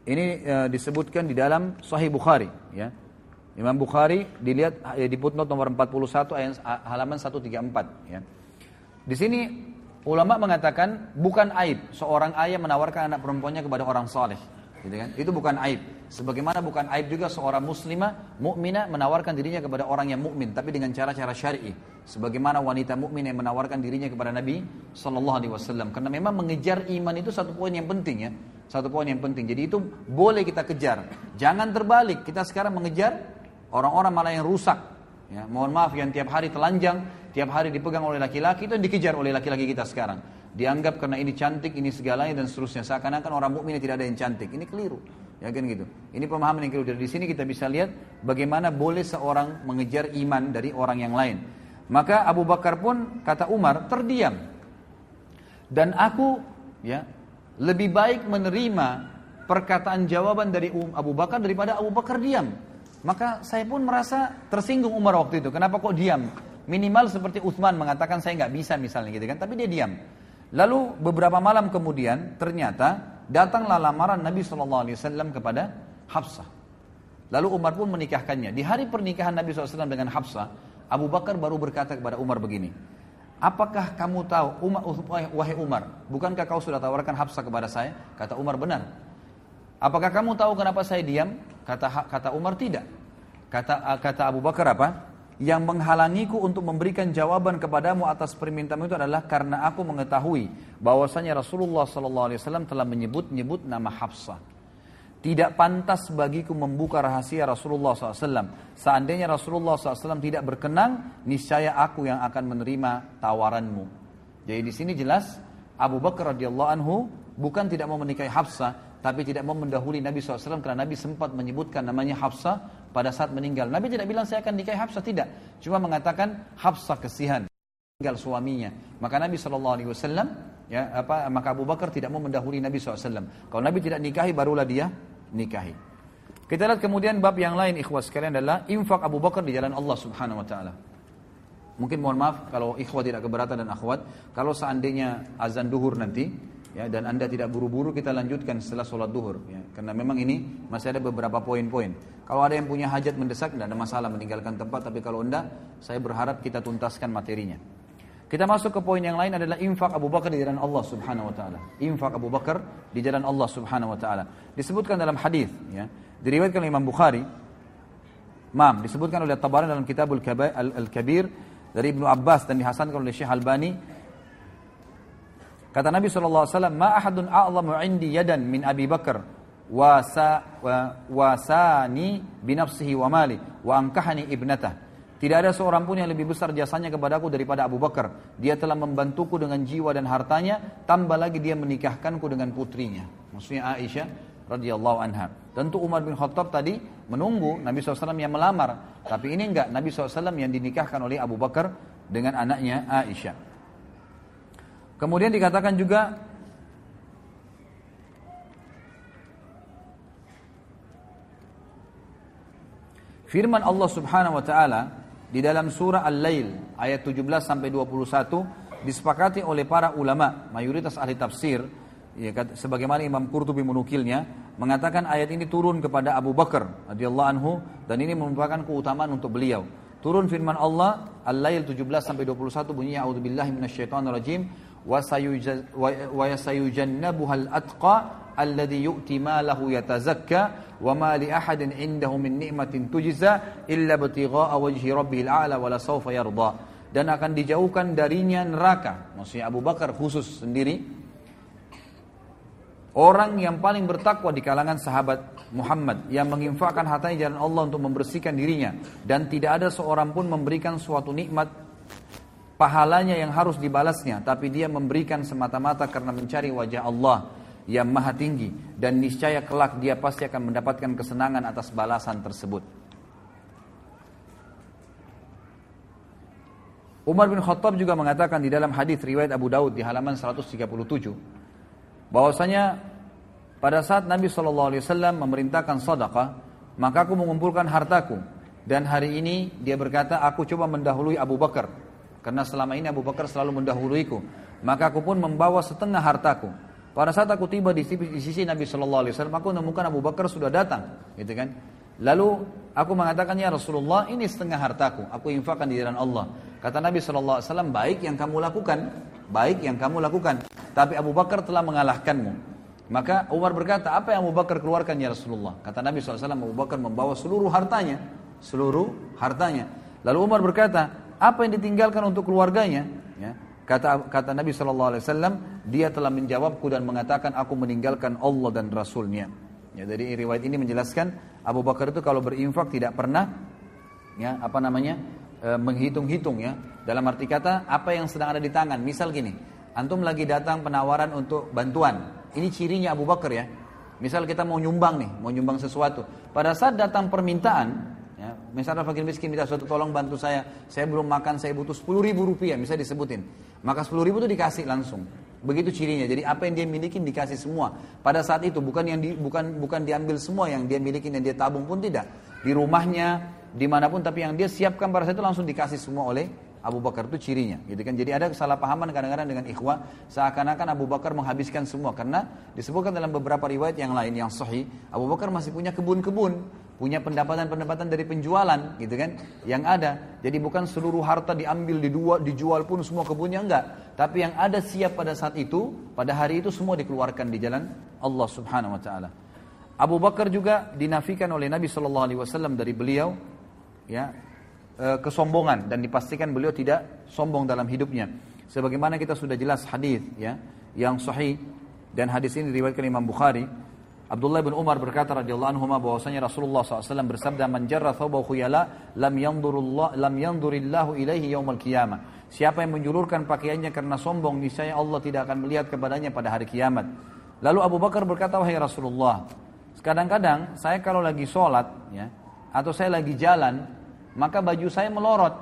ini uh, disebutkan di dalam Sahih Bukhari. Ya. Imam Bukhari dilihat eh, di footnote nomor 41 ayat halaman 134. Ya. Di sini Ulama mengatakan bukan aib seorang ayah menawarkan anak perempuannya kepada orang saleh. Gitu kan? Itu bukan aib. Sebagaimana bukan aib juga seorang muslimah, mukminah menawarkan dirinya kepada orang yang mukmin, tapi dengan cara-cara syar'i. Sebagaimana wanita mukmin yang menawarkan dirinya kepada Nabi Shallallahu Alaihi Wasallam. Karena memang mengejar iman itu satu poin yang penting ya, satu poin yang penting. Jadi itu boleh kita kejar. Jangan terbalik. Kita sekarang mengejar orang-orang malah yang rusak. Ya, mohon maaf yang tiap hari telanjang, tiap hari dipegang oleh laki-laki itu dikejar oleh laki-laki kita sekarang. Dianggap karena ini cantik, ini segalanya dan seterusnya. Seakan-akan orang mukmin tidak ada yang cantik. Ini keliru. Ya kan gitu. Ini pemahaman yang keliru. Dari sini kita bisa lihat bagaimana boleh seorang mengejar iman dari orang yang lain. Maka Abu Bakar pun kata Umar terdiam. Dan aku ya lebih baik menerima perkataan jawaban dari Abu Bakar daripada Abu Bakar diam. Maka saya pun merasa tersinggung Umar waktu itu. Kenapa kok diam? Minimal seperti Uthman mengatakan saya nggak bisa misalnya gitu kan, tapi dia diam. Lalu beberapa malam kemudian ternyata datanglah lamaran Nabi Wasallam kepada Hafsah. Lalu Umar pun menikahkannya. Di hari pernikahan Nabi SAW dengan Hafsah, Abu Bakar baru berkata kepada Umar begini, Apakah kamu tahu, Umar, wahai Umar, bukankah kau sudah tawarkan Hafsah kepada saya? Kata Umar benar. Apakah kamu tahu kenapa saya diam? Kata kata Umar tidak. Kata kata Abu Bakar apa? yang menghalangiku untuk memberikan jawaban kepadamu atas permintaan itu adalah karena aku mengetahui bahwasanya Rasulullah SAW telah menyebut-nyebut nama Hafsah. Tidak pantas bagiku membuka rahasia Rasulullah SAW. Seandainya Rasulullah SAW tidak berkenan, niscaya aku yang akan menerima tawaranmu. Jadi di sini jelas Abu Bakar radhiyallahu anhu bukan tidak mau menikahi Hafsah, tapi tidak mau mendahului Nabi SAW karena Nabi sempat menyebutkan namanya Hafsah pada saat meninggal. Nabi tidak bilang saya akan nikahi Hafsah tidak, cuma mengatakan Hafsah kesihan tinggal suaminya. Maka Nabi Wasallam ya apa maka Abu Bakar tidak mau mendahului Nabi SAW. Kalau Nabi tidak nikahi barulah dia nikahi. Kita lihat kemudian bab yang lain ikhwas sekalian adalah infak Abu Bakar di jalan Allah Subhanahu Wa Taala. Mungkin mohon maaf kalau ikhwah tidak keberatan dan akhwat, kalau seandainya azan duhur nanti, ya dan anda tidak buru-buru kita lanjutkan setelah sholat duhur ya karena memang ini masih ada beberapa poin-poin kalau ada yang punya hajat mendesak tidak ada masalah meninggalkan tempat tapi kalau enggak saya berharap kita tuntaskan materinya kita masuk ke poin yang lain adalah infak Abu Bakar di jalan Allah Subhanahu wa taala. Infak Abu Bakar di jalan Allah Subhanahu wa taala. Disebutkan dalam hadis ya. Diriwayatkan oleh Imam Bukhari. Mam, disebutkan oleh Tabarani dalam Kitabul Al-Kabir dari Ibnu Abbas dan dihasankan oleh Syekh Albani Kata Nabi SAW, Ma ahadun a'lamu indi yadan min Abi Bakar wasa, wa, wasani binafsihi wa mali wa angkahani ibnatah. Tidak ada seorang pun yang lebih besar jasanya kepadaku daripada Abu Bakar. Dia telah membantuku dengan jiwa dan hartanya, tambah lagi dia menikahkanku dengan putrinya. Maksudnya Aisyah radhiyallahu anha. Tentu Umar bin Khattab tadi menunggu Nabi SAW yang melamar. Tapi ini enggak, Nabi SAW yang dinikahkan oleh Abu Bakar dengan anaknya Aisyah. Kemudian dikatakan juga firman Allah Subhanahu wa taala di dalam surah Al-Lail ayat 17 sampai 21 disepakati oleh para ulama mayoritas ahli tafsir ya, sebagaimana Imam Qurtubi menukilnya mengatakan ayat ini turun kepada Abu Bakar radhiyallahu anhu dan ini merupakan keutamaan untuk beliau. Turun firman Allah Al-Lail 17 sampai 21 bunyinya a'udzubillahi minasyaitonirrajim indahu min ni'matin tujza illa batigha'a wajhi rabbihil a'la wa la sawfa yarda dan akan dijauhkan darinya neraka. Maksudnya Abu Bakar khusus sendiri. Orang yang paling bertakwa di kalangan sahabat Muhammad yang menginfakkan hartanya jalan Allah untuk membersihkan dirinya. Dan tidak ada seorang pun memberikan suatu nikmat pahalanya yang harus dibalasnya tapi dia memberikan semata-mata karena mencari wajah Allah yang maha tinggi dan niscaya kelak dia pasti akan mendapatkan kesenangan atas balasan tersebut. Umar bin Khattab juga mengatakan di dalam hadis riwayat Abu Daud di halaman 137 bahwasanya pada saat Nabi SAW memerintahkan sadaqah, maka aku mengumpulkan hartaku. Dan hari ini dia berkata, aku coba mendahului Abu Bakar. Karena selama ini Abu Bakar selalu mendahuluiku. Maka aku pun membawa setengah hartaku. Pada saat aku tiba di sisi, Nabi SAW, aku menemukan Abu Bakar sudah datang. Gitu kan? Lalu aku mengatakan, ya Rasulullah ini setengah hartaku. Aku infakkan di jalan Allah. Kata Nabi SAW, baik yang kamu lakukan. Baik yang kamu lakukan. Tapi Abu Bakar telah mengalahkanmu. Maka Umar berkata, apa yang Abu Bakar keluarkan ya Rasulullah? Kata Nabi SAW, Abu Bakar membawa seluruh hartanya. Seluruh hartanya. Lalu Umar berkata, apa yang ditinggalkan untuk keluarganya? Ya. Kata kata Nabi SAW, dia telah menjawabku dan mengatakan, aku meninggalkan Allah dan Rasulnya. Ya, dari riwayat ini menjelaskan, Abu Bakar itu kalau berinfak tidak pernah, ya apa namanya, e, menghitung-hitung ya. Dalam arti kata, apa yang sedang ada di tangan. Misal gini, antum lagi datang penawaran untuk bantuan, ini cirinya Abu Bakar ya. Misal kita mau nyumbang nih, mau nyumbang sesuatu. Pada saat datang permintaan, misalnya fakir miskin minta sesuatu tolong bantu saya, saya belum makan, saya butuh 10 ribu rupiah, bisa disebutin. Maka 10 ribu itu dikasih langsung. Begitu cirinya. Jadi apa yang dia miliki dikasih semua. Pada saat itu bukan yang di, bukan bukan diambil semua yang dia miliki dan dia tabung pun tidak. Di rumahnya, di mana pun, tapi yang dia siapkan pada saat itu langsung dikasih semua oleh Abu Bakar itu cirinya, gitu kan. Jadi ada kesalahpahaman kadang-kadang dengan ikhwah seakan-akan Abu Bakar menghabiskan semua karena disebutkan dalam beberapa riwayat yang lain yang sahih, Abu Bakar masih punya kebun-kebun, punya pendapatan-pendapatan dari penjualan, gitu kan, yang ada. Jadi bukan seluruh harta diambil, dijual, dijual pun semua kebunnya enggak, tapi yang ada siap pada saat itu, pada hari itu semua dikeluarkan di jalan Allah Subhanahu wa taala. Abu Bakar juga dinafikan oleh Nabi Shallallahu alaihi wasallam dari beliau ya e, kesombongan dan dipastikan beliau tidak sombong dalam hidupnya. Sebagaimana kita sudah jelas hadis ya yang sahih dan hadis ini diriwayatkan Imam Bukhari. Abdullah bin Umar berkata radhiyallahu anhu bahwasanya Rasulullah SAW bersabda man jarra thawbahu khuyala lam yanzurullah lam yanzurillahu ilaihi yaumal qiyamah. Siapa yang menjulurkan pakaiannya karena sombong niscaya Allah tidak akan melihat kepadanya pada hari kiamat. Lalu Abu Bakar berkata wahai Rasulullah, kadang-kadang saya kalau lagi sholat ya atau saya lagi jalan maka baju saya melorot.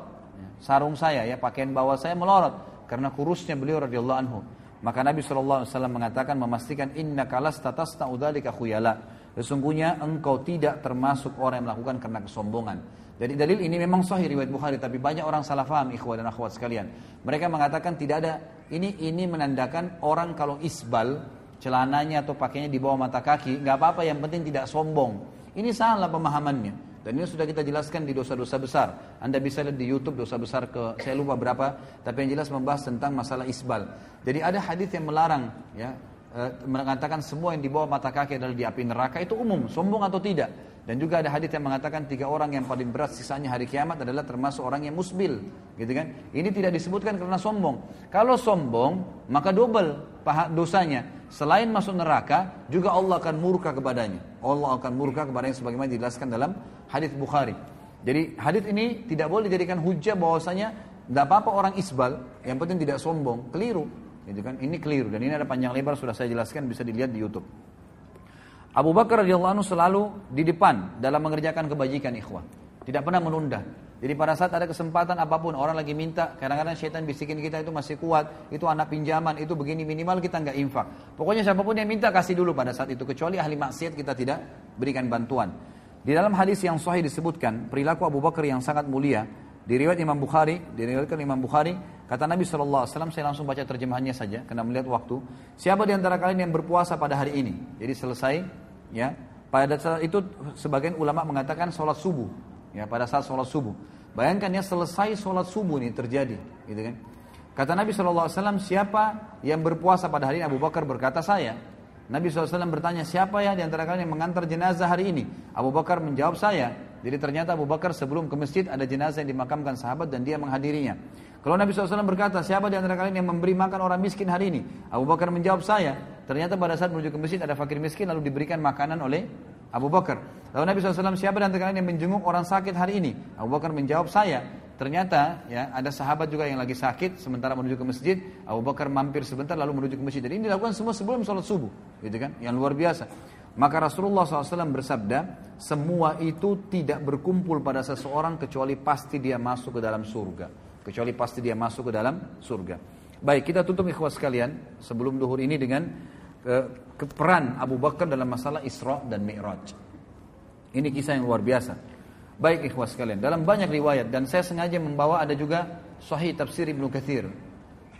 Sarung saya ya, pakaian bawah saya melorot karena kurusnya beliau radhiyallahu anhu. Maka Nabi SAW mengatakan memastikan inna kalas tatas udzalika khuyala. Sesungguhnya engkau tidak termasuk orang yang melakukan karena kesombongan. Jadi dalil ini memang sahih riwayat Bukhari tapi banyak orang salah faham ikhwah dan akhwat sekalian. Mereka mengatakan tidak ada ini ini menandakan orang kalau isbal celananya atau pakainya di bawah mata kaki nggak apa-apa yang penting tidak sombong. Ini salah pemahamannya. Dan ini sudah kita jelaskan di dosa-dosa besar. Anda bisa lihat di YouTube dosa besar ke saya lupa berapa, tapi yang jelas membahas tentang masalah isbal. Jadi ada hadis yang melarang ya e, mengatakan semua yang di bawah mata kaki adalah di api neraka itu umum, sombong atau tidak. Dan juga ada hadis yang mengatakan tiga orang yang paling berat sisanya hari kiamat adalah termasuk orang yang musbil, gitu kan? Ini tidak disebutkan karena sombong. Kalau sombong, maka double paha dosanya. Selain masuk neraka, juga Allah akan murka kepadanya. Allah akan murka kepadanya sebagaimana dijelaskan dalam hadis Bukhari. Jadi hadis ini tidak boleh dijadikan hujah bahwasanya tidak apa-apa orang isbal, yang penting tidak sombong, keliru. Gitu kan? Ini keliru dan ini ada panjang lebar sudah saya jelaskan bisa dilihat di YouTube. Abu Bakar radhiyallahu anhu selalu di depan dalam mengerjakan kebajikan ikhwah. Tidak pernah menunda. Jadi pada saat ada kesempatan apa pun orang lagi minta, kadang-kadang syaitan bisikin kita itu masih kuat, itu anak pinjaman, itu begini minimal kita nggak infak. Pokoknya siapa pun yang minta kasih dulu pada saat itu kecuali ahli maksiat kita tidak berikan bantuan. Di dalam hadis yang sahih disebutkan perilaku Abu Bakar yang sangat mulia. Di riwayat Imam Bukhari, diriwayatkan Imam Bukhari, kata Nabi SAW, saya langsung baca terjemahannya saja, karena melihat waktu. Siapa di antara kalian yang berpuasa pada hari ini? Jadi selesai ya pada saat itu sebagian ulama mengatakan sholat subuh ya pada saat sholat subuh bayangkan ya selesai sholat subuh ini terjadi gitu kan kata Nabi saw siapa yang berpuasa pada hari ini Abu Bakar berkata saya Nabi SAW bertanya siapa ya di antara kalian yang mengantar jenazah hari ini Abu Bakar menjawab saya jadi ternyata Abu Bakar sebelum ke masjid ada jenazah yang dimakamkan sahabat dan dia menghadirinya kalau Nabi SAW berkata, siapa di antara kalian yang memberi makan orang miskin hari ini? Abu Bakar menjawab saya. Ternyata pada saat menuju ke masjid ada fakir miskin lalu diberikan makanan oleh Abu Bakar. Lalu Nabi SAW, siapa di antara kalian yang menjenguk orang sakit hari ini? Abu Bakar menjawab saya. Ternyata ya ada sahabat juga yang lagi sakit sementara menuju ke masjid. Abu Bakar mampir sebentar lalu menuju ke masjid. Jadi ini dilakukan semua sebelum sholat subuh, gitu kan? Yang luar biasa. Maka Rasulullah SAW bersabda, semua itu tidak berkumpul pada seseorang kecuali pasti dia masuk ke dalam surga kecuali pasti dia masuk ke dalam surga. Baik, kita tutup ikhwas sekalian sebelum duhur ini dengan uh, peran Abu Bakar dalam masalah Isra dan Mi'raj. Ini kisah yang luar biasa. Baik ikhwas sekalian, dalam banyak riwayat dan saya sengaja membawa ada juga Sahih Tafsir Ibnu Katsir.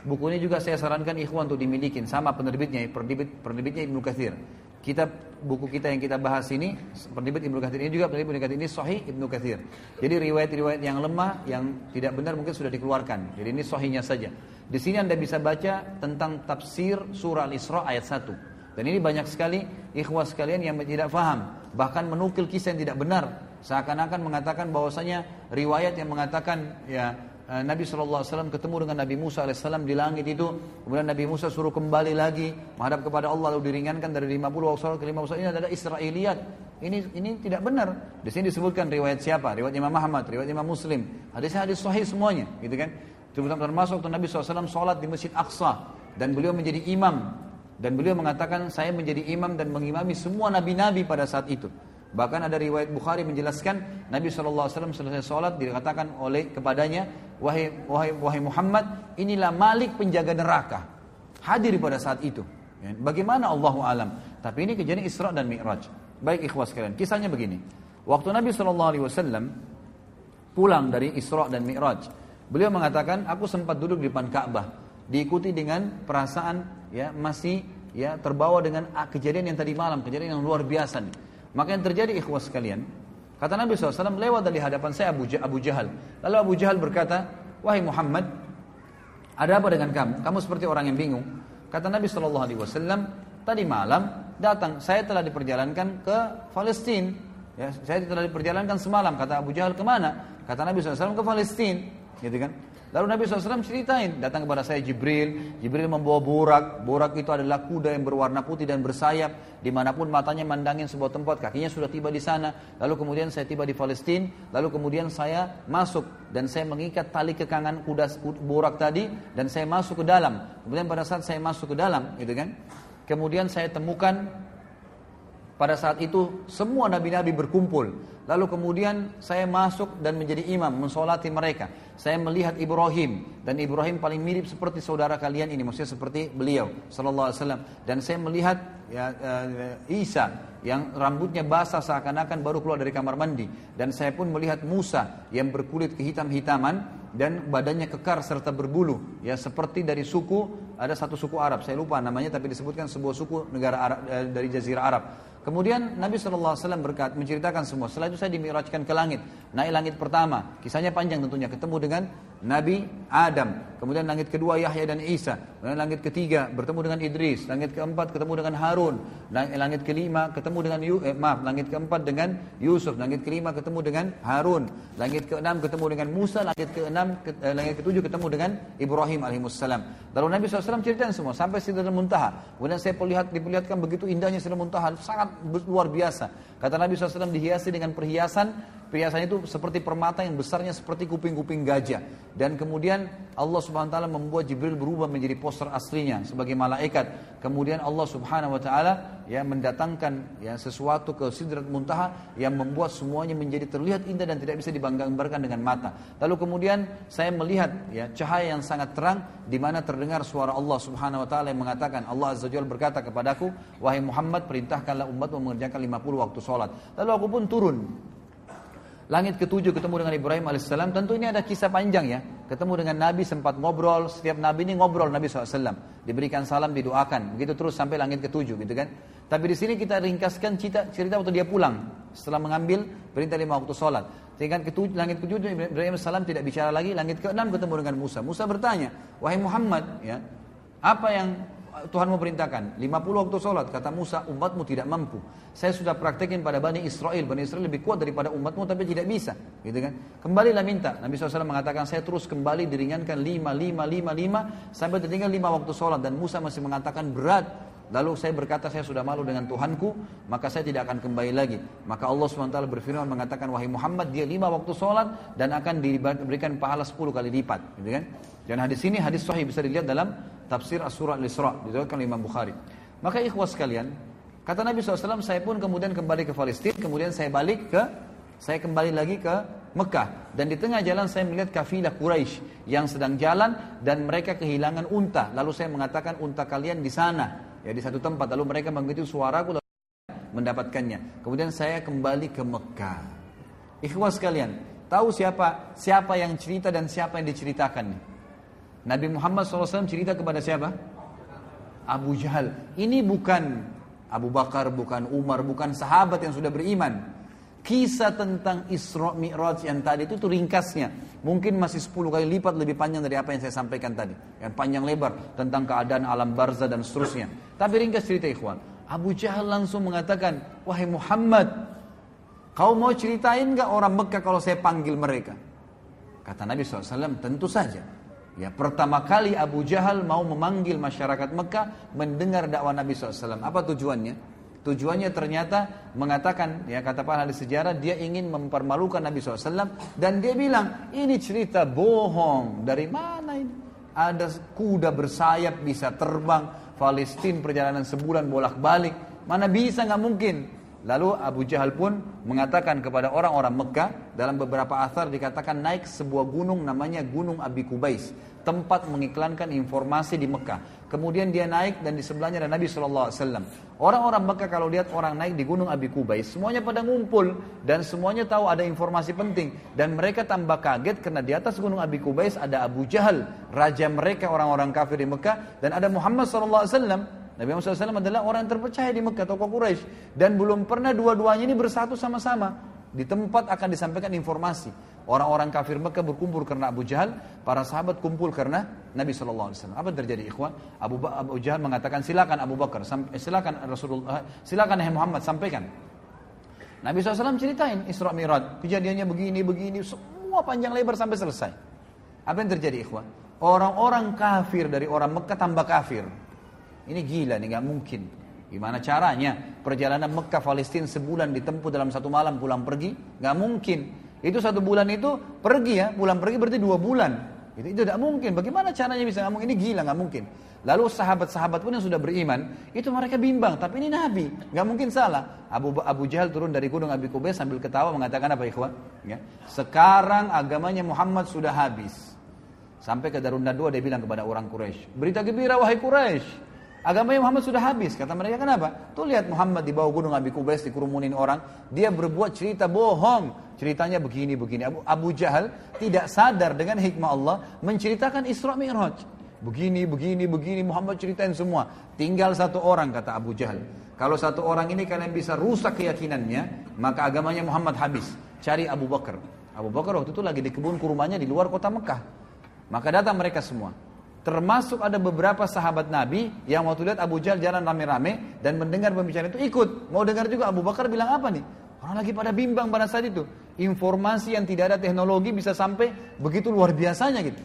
Buku ini juga saya sarankan ikhwan untuk dimiliki sama penerbitnya, penerbit penerbitnya Ibnu Katsir. Kitab buku kita yang kita bahas ini penerbit Ibnu Katsir ini juga penerbit Ibnu Katsir ini Sahih Ibnu Katsir. Jadi riwayat-riwayat yang lemah yang tidak benar mungkin sudah dikeluarkan. Jadi ini sahihnya saja. Di sini Anda bisa baca tentang tafsir surah Al-Isra ayat 1. Dan ini banyak sekali ikhwas sekalian yang tidak faham, bahkan menukil kisah yang tidak benar, seakan-akan mengatakan bahwasanya riwayat yang mengatakan ya Eh, Nabi SAW ketemu dengan Nabi Musa AS di langit itu. Kemudian Nabi Musa suruh kembali lagi menghadap kepada Allah lalu diringankan dari 50 waktu ke 50 ini adalah Israeliat. Ini ini tidak benar. Di sini disebutkan riwayat siapa? Riwayat Imam Muhammad, riwayat Imam Muslim. Hadisnya hadis sahih semuanya, gitu kan? Termasuk waktu Nabi SAW sholat di Masjid Aqsa dan beliau menjadi imam dan beliau mengatakan saya menjadi imam dan mengimami semua nabi-nabi pada saat itu. Bahkan ada riwayat Bukhari menjelaskan Nabi SAW selesai sholat dikatakan oleh kepadanya wahai, wahai, wahai Muhammad inilah malik penjaga neraka hadir pada saat itu. Ya, bagaimana Allah alam? Tapi ini kejadian Isra dan Mi'raj. Baik ikhwas kalian, kisahnya begini. Waktu Nabi SAW pulang dari Isra dan Mi'raj, beliau mengatakan aku sempat duduk di depan Ka'bah, diikuti dengan perasaan ya masih ya terbawa dengan ah, kejadian yang tadi malam, kejadian yang luar biasa nih. Maka yang terjadi ikhwas sekalian, kata Nabi SAW lewat dari hadapan saya Abu, Abu Jahal. Lalu Abu Jahal berkata, wahai Muhammad, ada apa dengan kamu? Kamu seperti orang yang bingung. Kata Nabi SAW, tadi malam datang, saya telah diperjalankan ke Palestina. Ya, saya telah diperjalankan semalam. Kata Abu Jahal ke mana? Kata Nabi SAW ke Palestina. Gitu kan? Lalu Nabi SAW ceritain, datang kepada saya Jibril, Jibril membawa borak, borak itu adalah kuda yang berwarna putih dan bersayap, di mana pun matanya mandangin sebuah tempat, kakinya sudah tiba di sana, lalu kemudian saya tiba di Palestina, lalu kemudian saya masuk, dan saya mengikat tali kekangan kuda borak tadi, dan saya masuk ke dalam, kemudian pada saat saya masuk ke dalam, gitu kan, kemudian saya temukan pada saat itu semua nabi-nabi berkumpul. Lalu kemudian saya masuk dan menjadi imam, mensolati mereka. Saya melihat Ibrahim dan Ibrahim paling mirip seperti saudara kalian ini, maksudnya seperti beliau, Sallallahu Alaihi Wasallam. Dan saya melihat ya, uh, Isa yang rambutnya basah seakan-akan baru keluar dari kamar mandi. Dan saya pun melihat Musa yang berkulit kehitam-hitaman dan badannya kekar serta berbulu, ya seperti dari suku ada satu suku Arab, saya lupa namanya tapi disebutkan sebuah suku negara Arab, eh, dari Jazirah Arab. Kemudian Nabi SAW berkat menceritakan semua. Setelah itu saya dimirajkan ke langit. Naik langit pertama. Kisahnya panjang tentunya. Ketemu dengan Nabi Adam. Kemudian langit kedua Yahya dan Isa. Kemudian langit ketiga bertemu dengan Idris. Langit keempat ketemu dengan Harun. Langit kelima ketemu dengan eh, maaf. Langit keempat dengan Yusuf. Langit kelima ketemu dengan Harun. Langit keenam ketemu dengan Musa. Langit keenam ke, eh, langit ketujuh ketemu dengan Ibrahim alaihissalam. Lalu Nabi SAW ceritakan semua sampai Sidratul Muntaha. Kemudian saya perlihat, diperlihatkan begitu indahnya Sidratul Muntaha. Sangat luar biasa. Kata Nabi SAW dihiasi dengan perhiasan, perhiasan itu seperti permata yang besarnya seperti kuping-kuping gajah. Dan kemudian Allah Subhanahu Wa Taala membuat Jibril berubah menjadi poster aslinya sebagai malaikat. Kemudian Allah Subhanahu Wa Taala ya mendatangkan ya sesuatu ke Sidrat Muntaha yang membuat semuanya menjadi terlihat indah dan tidak bisa dibanggakan dengan mata. Lalu kemudian saya melihat ya cahaya yang sangat terang di mana terdengar suara Allah Subhanahu Wa Taala yang mengatakan Allah Azza Jalla berkata kepadaku, wahai Muhammad perintahkanlah umat mengerjakan 50 waktu sholat. Lalu aku pun turun. Langit ketujuh ketemu dengan Ibrahim alaihissalam. Tentu ini ada kisah panjang ya. Ketemu dengan Nabi sempat ngobrol. Setiap Nabi ini ngobrol Nabi SAW. Diberikan salam, didoakan. Begitu terus sampai langit ketujuh gitu kan. Tapi di sini kita ringkaskan cerita, cerita waktu dia pulang. Setelah mengambil perintah lima waktu sholat. Tingkat ketujuh, langit ketujuh Ibrahim alaihissalam tidak bicara lagi. Langit keenam ketemu dengan Musa. Musa bertanya, wahai Muhammad, ya, apa yang Tuhan memerintahkan 50 waktu sholat kata Musa umatmu tidak mampu. Saya sudah praktekin pada Bani Israel. Bani Israel lebih kuat daripada umatmu tapi tidak bisa. Gitu kan? Kembalilah minta. Nabi SAW mengatakan saya terus kembali diringankan 5, 5, 5, 5 sampai tertinggal 5 waktu sholat. Dan Musa masih mengatakan berat. Lalu saya berkata saya sudah malu dengan Tuhanku, maka saya tidak akan kembali lagi. Maka Allah SWT berfirman mengatakan, wahai Muhammad, dia lima waktu sholat dan akan diberikan pahala sepuluh kali lipat. Gitu kan? Dan hadis ini hadis sahih bisa dilihat dalam tafsir As-Surah Al-Isra, diriwayatkan oleh Imam Bukhari. Maka ikhwas sekalian, kata Nabi SAW, saya pun kemudian kembali ke Palestina, kemudian saya balik ke, saya kembali lagi ke Mekah. Dan di tengah jalan saya melihat kafilah Quraisy yang sedang jalan dan mereka kehilangan unta. Lalu saya mengatakan unta kalian di sana ya di satu tempat lalu mereka mengikuti suaraku lalu mendapatkannya kemudian saya kembali ke Mekah ikhwas sekalian tahu siapa siapa yang cerita dan siapa yang diceritakan Nabi Muhammad SAW cerita kepada siapa Abu Jahal ini bukan Abu Bakar bukan Umar bukan sahabat yang sudah beriman Kisah tentang Isra Mi'raj yang tadi itu, itu ringkasnya. Mungkin masih 10 kali lipat lebih panjang dari apa yang saya sampaikan tadi. Yang panjang lebar tentang keadaan alam barza dan seterusnya. Tapi ringkas cerita ikhwan. Abu Jahal langsung mengatakan, Wahai Muhammad, kau mau ceritain nggak orang Mekah kalau saya panggil mereka? Kata Nabi SAW, tentu saja. Ya, pertama kali Abu Jahal mau memanggil masyarakat Mekah mendengar dakwah Nabi SAW. Apa tujuannya? Tujuannya ternyata mengatakan, ya kata para ahli sejarah, dia ingin mempermalukan Nabi SAW. Dan dia bilang, ini cerita bohong. Dari mana ini? Ada kuda bersayap bisa terbang. Palestina perjalanan sebulan bolak-balik. Mana bisa nggak mungkin. Lalu Abu Jahal pun mengatakan kepada orang-orang Mekah dalam beberapa asar dikatakan naik sebuah gunung namanya Gunung Abi Kubais tempat mengiklankan informasi di Mekah. Kemudian dia naik dan di sebelahnya ada Nabi SAW. Orang-orang Mekah kalau lihat orang naik di Gunung Abi Kubais, semuanya pada ngumpul dan semuanya tahu ada informasi penting. Dan mereka tambah kaget karena di atas Gunung Abi Kubais ada Abu Jahal, raja mereka orang-orang kafir di Mekah, dan ada Muhammad SAW. Nabi Muhammad SAW adalah orang terpercaya di Mekah, tokoh Quraisy. Dan belum pernah dua-duanya ini bersatu sama-sama. Di tempat akan disampaikan informasi. Orang-orang kafir Mekah berkumpul karena Abu Jahal, para sahabat kumpul karena Nabi SAW. Apa yang terjadi ikhwan? Abu, Abu Jahal mengatakan silakan Abu Bakar, eh, silakan Rasulullah, silakan Nabi Muhammad sampaikan. Nabi SAW ceritain Isra Mi'raj, kejadiannya begini, begini, semua panjang lebar sampai selesai. Apa yang terjadi ikhwan? Orang-orang kafir dari orang Mekah tambah kafir. Ini gila nih, nggak mungkin. Gimana caranya? Perjalanan Mekah Palestina sebulan ditempuh dalam satu malam pulang pergi? Nggak mungkin. Itu satu bulan itu pergi ya, pulang pergi berarti dua bulan. Itu, tidak mungkin. Bagaimana caranya bisa ngomong ini gila nggak mungkin. Lalu sahabat-sahabat pun yang sudah beriman, itu mereka bimbang. Tapi ini Nabi, nggak mungkin salah. Abu Abu Jahal turun dari gunung Abi Kubais sambil ketawa mengatakan apa ikhwan? Ya. Sekarang agamanya Muhammad sudah habis. Sampai ke Darun Nadwa dia bilang kepada orang Quraisy, berita gembira wahai Quraisy, Agama Muhammad sudah habis. Kata mereka kenapa? Tuh lihat Muhammad di bawah gunung Abi Kubais dikerumunin orang. Dia berbuat cerita bohong. Ceritanya begini, begini. Abu, Abu Jahal tidak sadar dengan hikmah Allah menceritakan Isra Mi'raj. Begini, begini, begini. Muhammad ceritain semua. Tinggal satu orang kata Abu Jahal. Kalau satu orang ini kalian bisa rusak keyakinannya, maka agamanya Muhammad habis. Cari Abu Bakar. Abu Bakar waktu itu lagi di kebun kurmanya di luar kota Mekah. Maka datang mereka semua. Termasuk ada beberapa sahabat Nabi yang waktu lihat Abu Jahal jalan rame-rame dan mendengar pembicaraan itu ikut. Mau dengar juga Abu Bakar bilang apa nih? Orang lagi pada bimbang pada saat itu. Informasi yang tidak ada teknologi bisa sampai begitu luar biasanya gitu.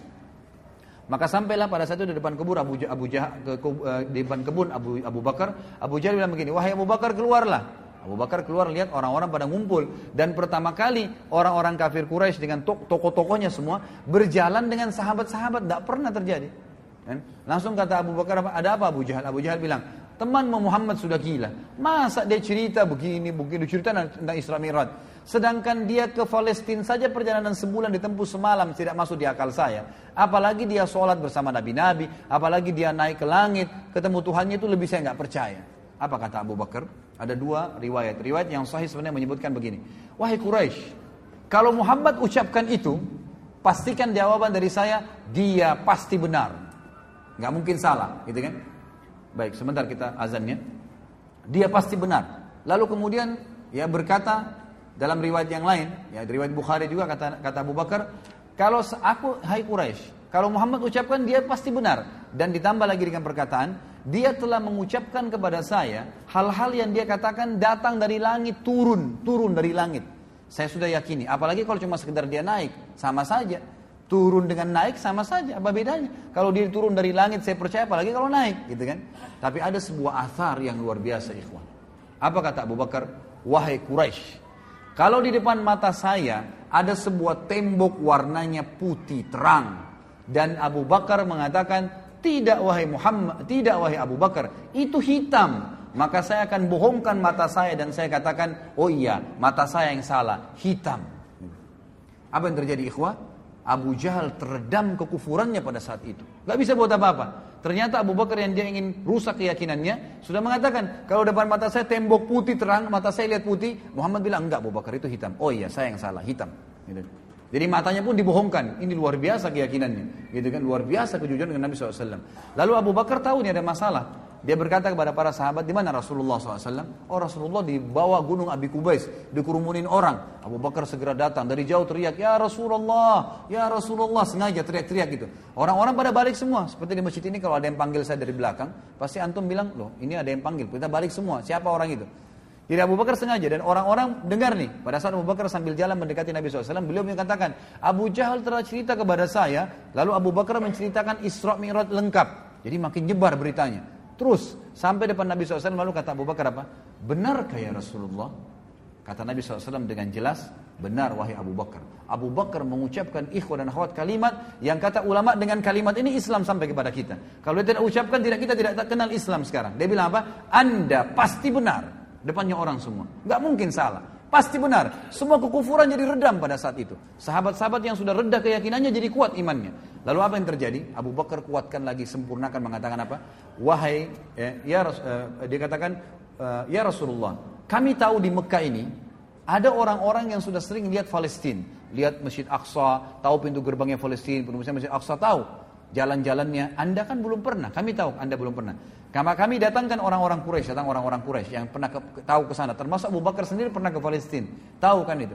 Maka sampailah pada saat itu di depan kebun Abu, Abu Jahal ke, ke, uh, di depan kebun Abu Abu Bakar, Abu Jahal bilang begini, "Wahai Abu Bakar, keluarlah." Abu Bakar keluar lihat orang-orang pada ngumpul dan pertama kali orang-orang kafir Quraisy dengan tokoh-tokohnya semua berjalan dengan sahabat-sahabat tidak pernah terjadi. Kan? Langsung kata Abu Bakar, ada apa Abu Jahal? Abu Jahal bilang, teman Muhammad sudah gila. Masa dia cerita begini, begini, cerita tentang Isra Mi'raj. Sedangkan dia ke Palestina saja perjalanan sebulan ditempuh semalam tidak masuk di akal saya. Apalagi dia sholat bersama Nabi-Nabi, apalagi dia naik ke langit, ketemu Tuhannya itu lebih saya nggak percaya. Apa kata Abu Bakar? Ada dua riwayat. Riwayat yang sahih sebenarnya menyebutkan begini. Wahai Quraisy, Kalau Muhammad ucapkan itu, pastikan jawaban dari saya, dia pasti benar. Nggak mungkin salah, gitu kan? Baik, sebentar kita azannya. Dia pasti benar. Lalu kemudian ya berkata dalam riwayat yang lain, ya riwayat Bukhari juga kata kata Abu Bakar, kalau aku hai Quraisy, kalau Muhammad ucapkan dia pasti benar dan ditambah lagi dengan perkataan dia telah mengucapkan kepada saya hal-hal yang dia katakan datang dari langit turun, turun dari langit. Saya sudah yakini, apalagi kalau cuma sekedar dia naik, sama saja. Turun dengan naik sama saja, apa bedanya? Kalau dia turun dari langit saya percaya apalagi kalau naik, gitu kan? Tapi ada sebuah athar yang luar biasa ikhwan. Apa kata Abu Bakar? Wahai Quraisy, kalau di depan mata saya ada sebuah tembok warnanya putih terang dan Abu Bakar mengatakan tidak wahai Muhammad, tidak wahai Abu Bakar, itu hitam. Maka saya akan bohongkan mata saya dan saya katakan, oh iya, mata saya yang salah, hitam. Apa yang terjadi ikhwah? Abu Jahal teredam kekufurannya pada saat itu. Gak bisa buat apa-apa. Ternyata Abu Bakar yang dia ingin rusak keyakinannya sudah mengatakan kalau depan mata saya tembok putih terang, mata saya lihat putih. Muhammad bilang enggak Abu Bakar itu hitam. Oh iya saya yang salah hitam. Gitu. Jadi matanya pun dibohongkan. Ini luar biasa keyakinannya. Gitu kan luar biasa kejujuran dengan Nabi SAW. Lalu Abu Bakar tahu ini ada masalah. Dia berkata kepada para sahabat, di mana Rasulullah SAW? Oh Rasulullah di bawah gunung Abi Kubais, dikerumunin orang. Abu Bakar segera datang, dari jauh teriak, Ya Rasulullah, Ya Rasulullah, sengaja teriak-teriak gitu. Orang-orang pada balik semua, seperti di masjid ini kalau ada yang panggil saya dari belakang, pasti antum bilang, loh ini ada yang panggil, kita balik semua, siapa orang itu? Jadi Abu Bakar sengaja dan orang-orang dengar nih. Pada saat Abu Bakar sambil jalan mendekati Nabi SAW, beliau mengatakan, Abu Jahal telah cerita kepada saya, lalu Abu Bakar menceritakan Isra Mi'raj lengkap. Jadi makin nyebar beritanya. Terus sampai depan Nabi SAW lalu kata Abu Bakar apa? Benarkah ya Rasulullah? Kata Nabi SAW dengan jelas, benar wahai Abu Bakar. Abu Bakar mengucapkan ikhwan dan akhwat kalimat yang kata ulama dengan kalimat ini Islam sampai kepada kita. Kalau dia tidak ucapkan tidak kita tidak kenal Islam sekarang. Dia bilang apa? Anda pasti benar. Depannya orang semua. Nggak mungkin salah. Pasti benar. Semua kekufuran jadi redam pada saat itu. Sahabat-sahabat yang sudah reda keyakinannya jadi kuat imannya. Lalu apa yang terjadi? Abu Bakar kuatkan lagi, sempurnakan mengatakan apa? Wahai, ya, ya uh, dia katakan, uh, ya Rasulullah, kami tahu di Mekah ini ada orang-orang yang sudah sering lihat Palestina, lihat Masjid Aqsa, tahu pintu gerbangnya Palestina, pintu Masjid Aqsa tahu jalan-jalannya. Anda kan belum pernah, kami tahu Anda belum pernah. Karena kami datangkan orang-orang Quraisy, datang orang-orang Quraisy yang pernah ke, tahu ke sana. Termasuk Abu Bakar sendiri pernah ke Palestina. Tahu kan itu.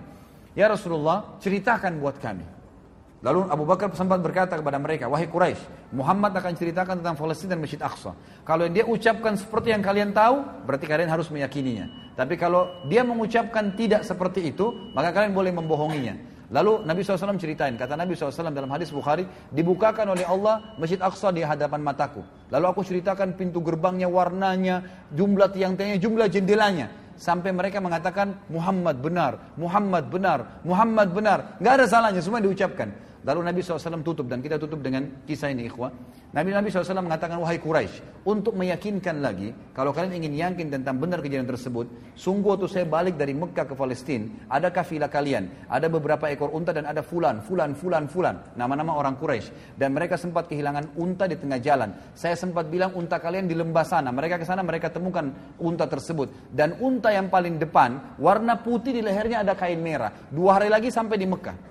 Ya Rasulullah, ceritakan buat kami. Lalu Abu Bakar sempat berkata kepada mereka, Wahai Quraisy, Muhammad akan ceritakan tentang Palestina dan Masjid Aqsa. Kalau dia ucapkan seperti yang kalian tahu, berarti kalian harus meyakininya. Tapi kalau dia mengucapkan tidak seperti itu, maka kalian boleh membohonginya. Lalu Nabi SAW ceritain, kata Nabi SAW dalam hadis Bukhari, dibukakan oleh Allah Masjid Aqsa di hadapan mataku. Lalu aku ceritakan pintu gerbangnya, warnanya, jumlah tiang-tiangnya, jumlah jendelanya. Sampai mereka mengatakan Muhammad benar, Muhammad benar, Muhammad benar. Gak ada salahnya, semua diucapkan. Lalu Nabi SAW tutup dan kita tutup dengan kisah ini ikhwah. Nabi Nabi SAW mengatakan wahai Quraisy untuk meyakinkan lagi kalau kalian ingin yakin tentang benar kejadian tersebut, sungguh waktu saya balik dari Mekah ke Palestina, ada kafilah kalian, ada beberapa ekor unta dan ada fulan, fulan, fulan, fulan, nama-nama orang Quraisy dan mereka sempat kehilangan unta di tengah jalan. Saya sempat bilang unta kalian di lembah sana. Mereka ke sana mereka temukan unta tersebut dan unta yang paling depan warna putih di lehernya ada kain merah. Dua hari lagi sampai di Mekah.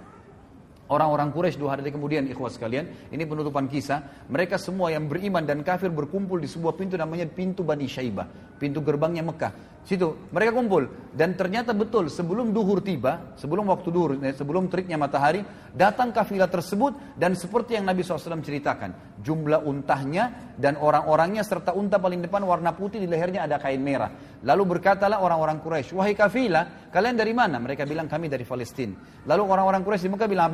Orang-orang Quraisy dua hari kemudian, ikhwas sekalian, ini penutupan kisah. Mereka semua yang beriman dan kafir berkumpul di sebuah pintu namanya pintu Bani Syaibah, pintu gerbangnya Mekah. Situ mereka kumpul dan ternyata betul sebelum duhur tiba, sebelum waktu duhur, eh, sebelum teriknya matahari, datang kafilah tersebut dan seperti yang Nabi SAW ceritakan, jumlah untahnya dan orang-orangnya serta unta paling depan warna putih di lehernya ada kain merah. Lalu berkatalah orang-orang Quraisy, wahai kafilah, kalian dari mana? Mereka bilang kami dari Palestina. Lalu orang-orang Quraisy di Mekah bilang apa?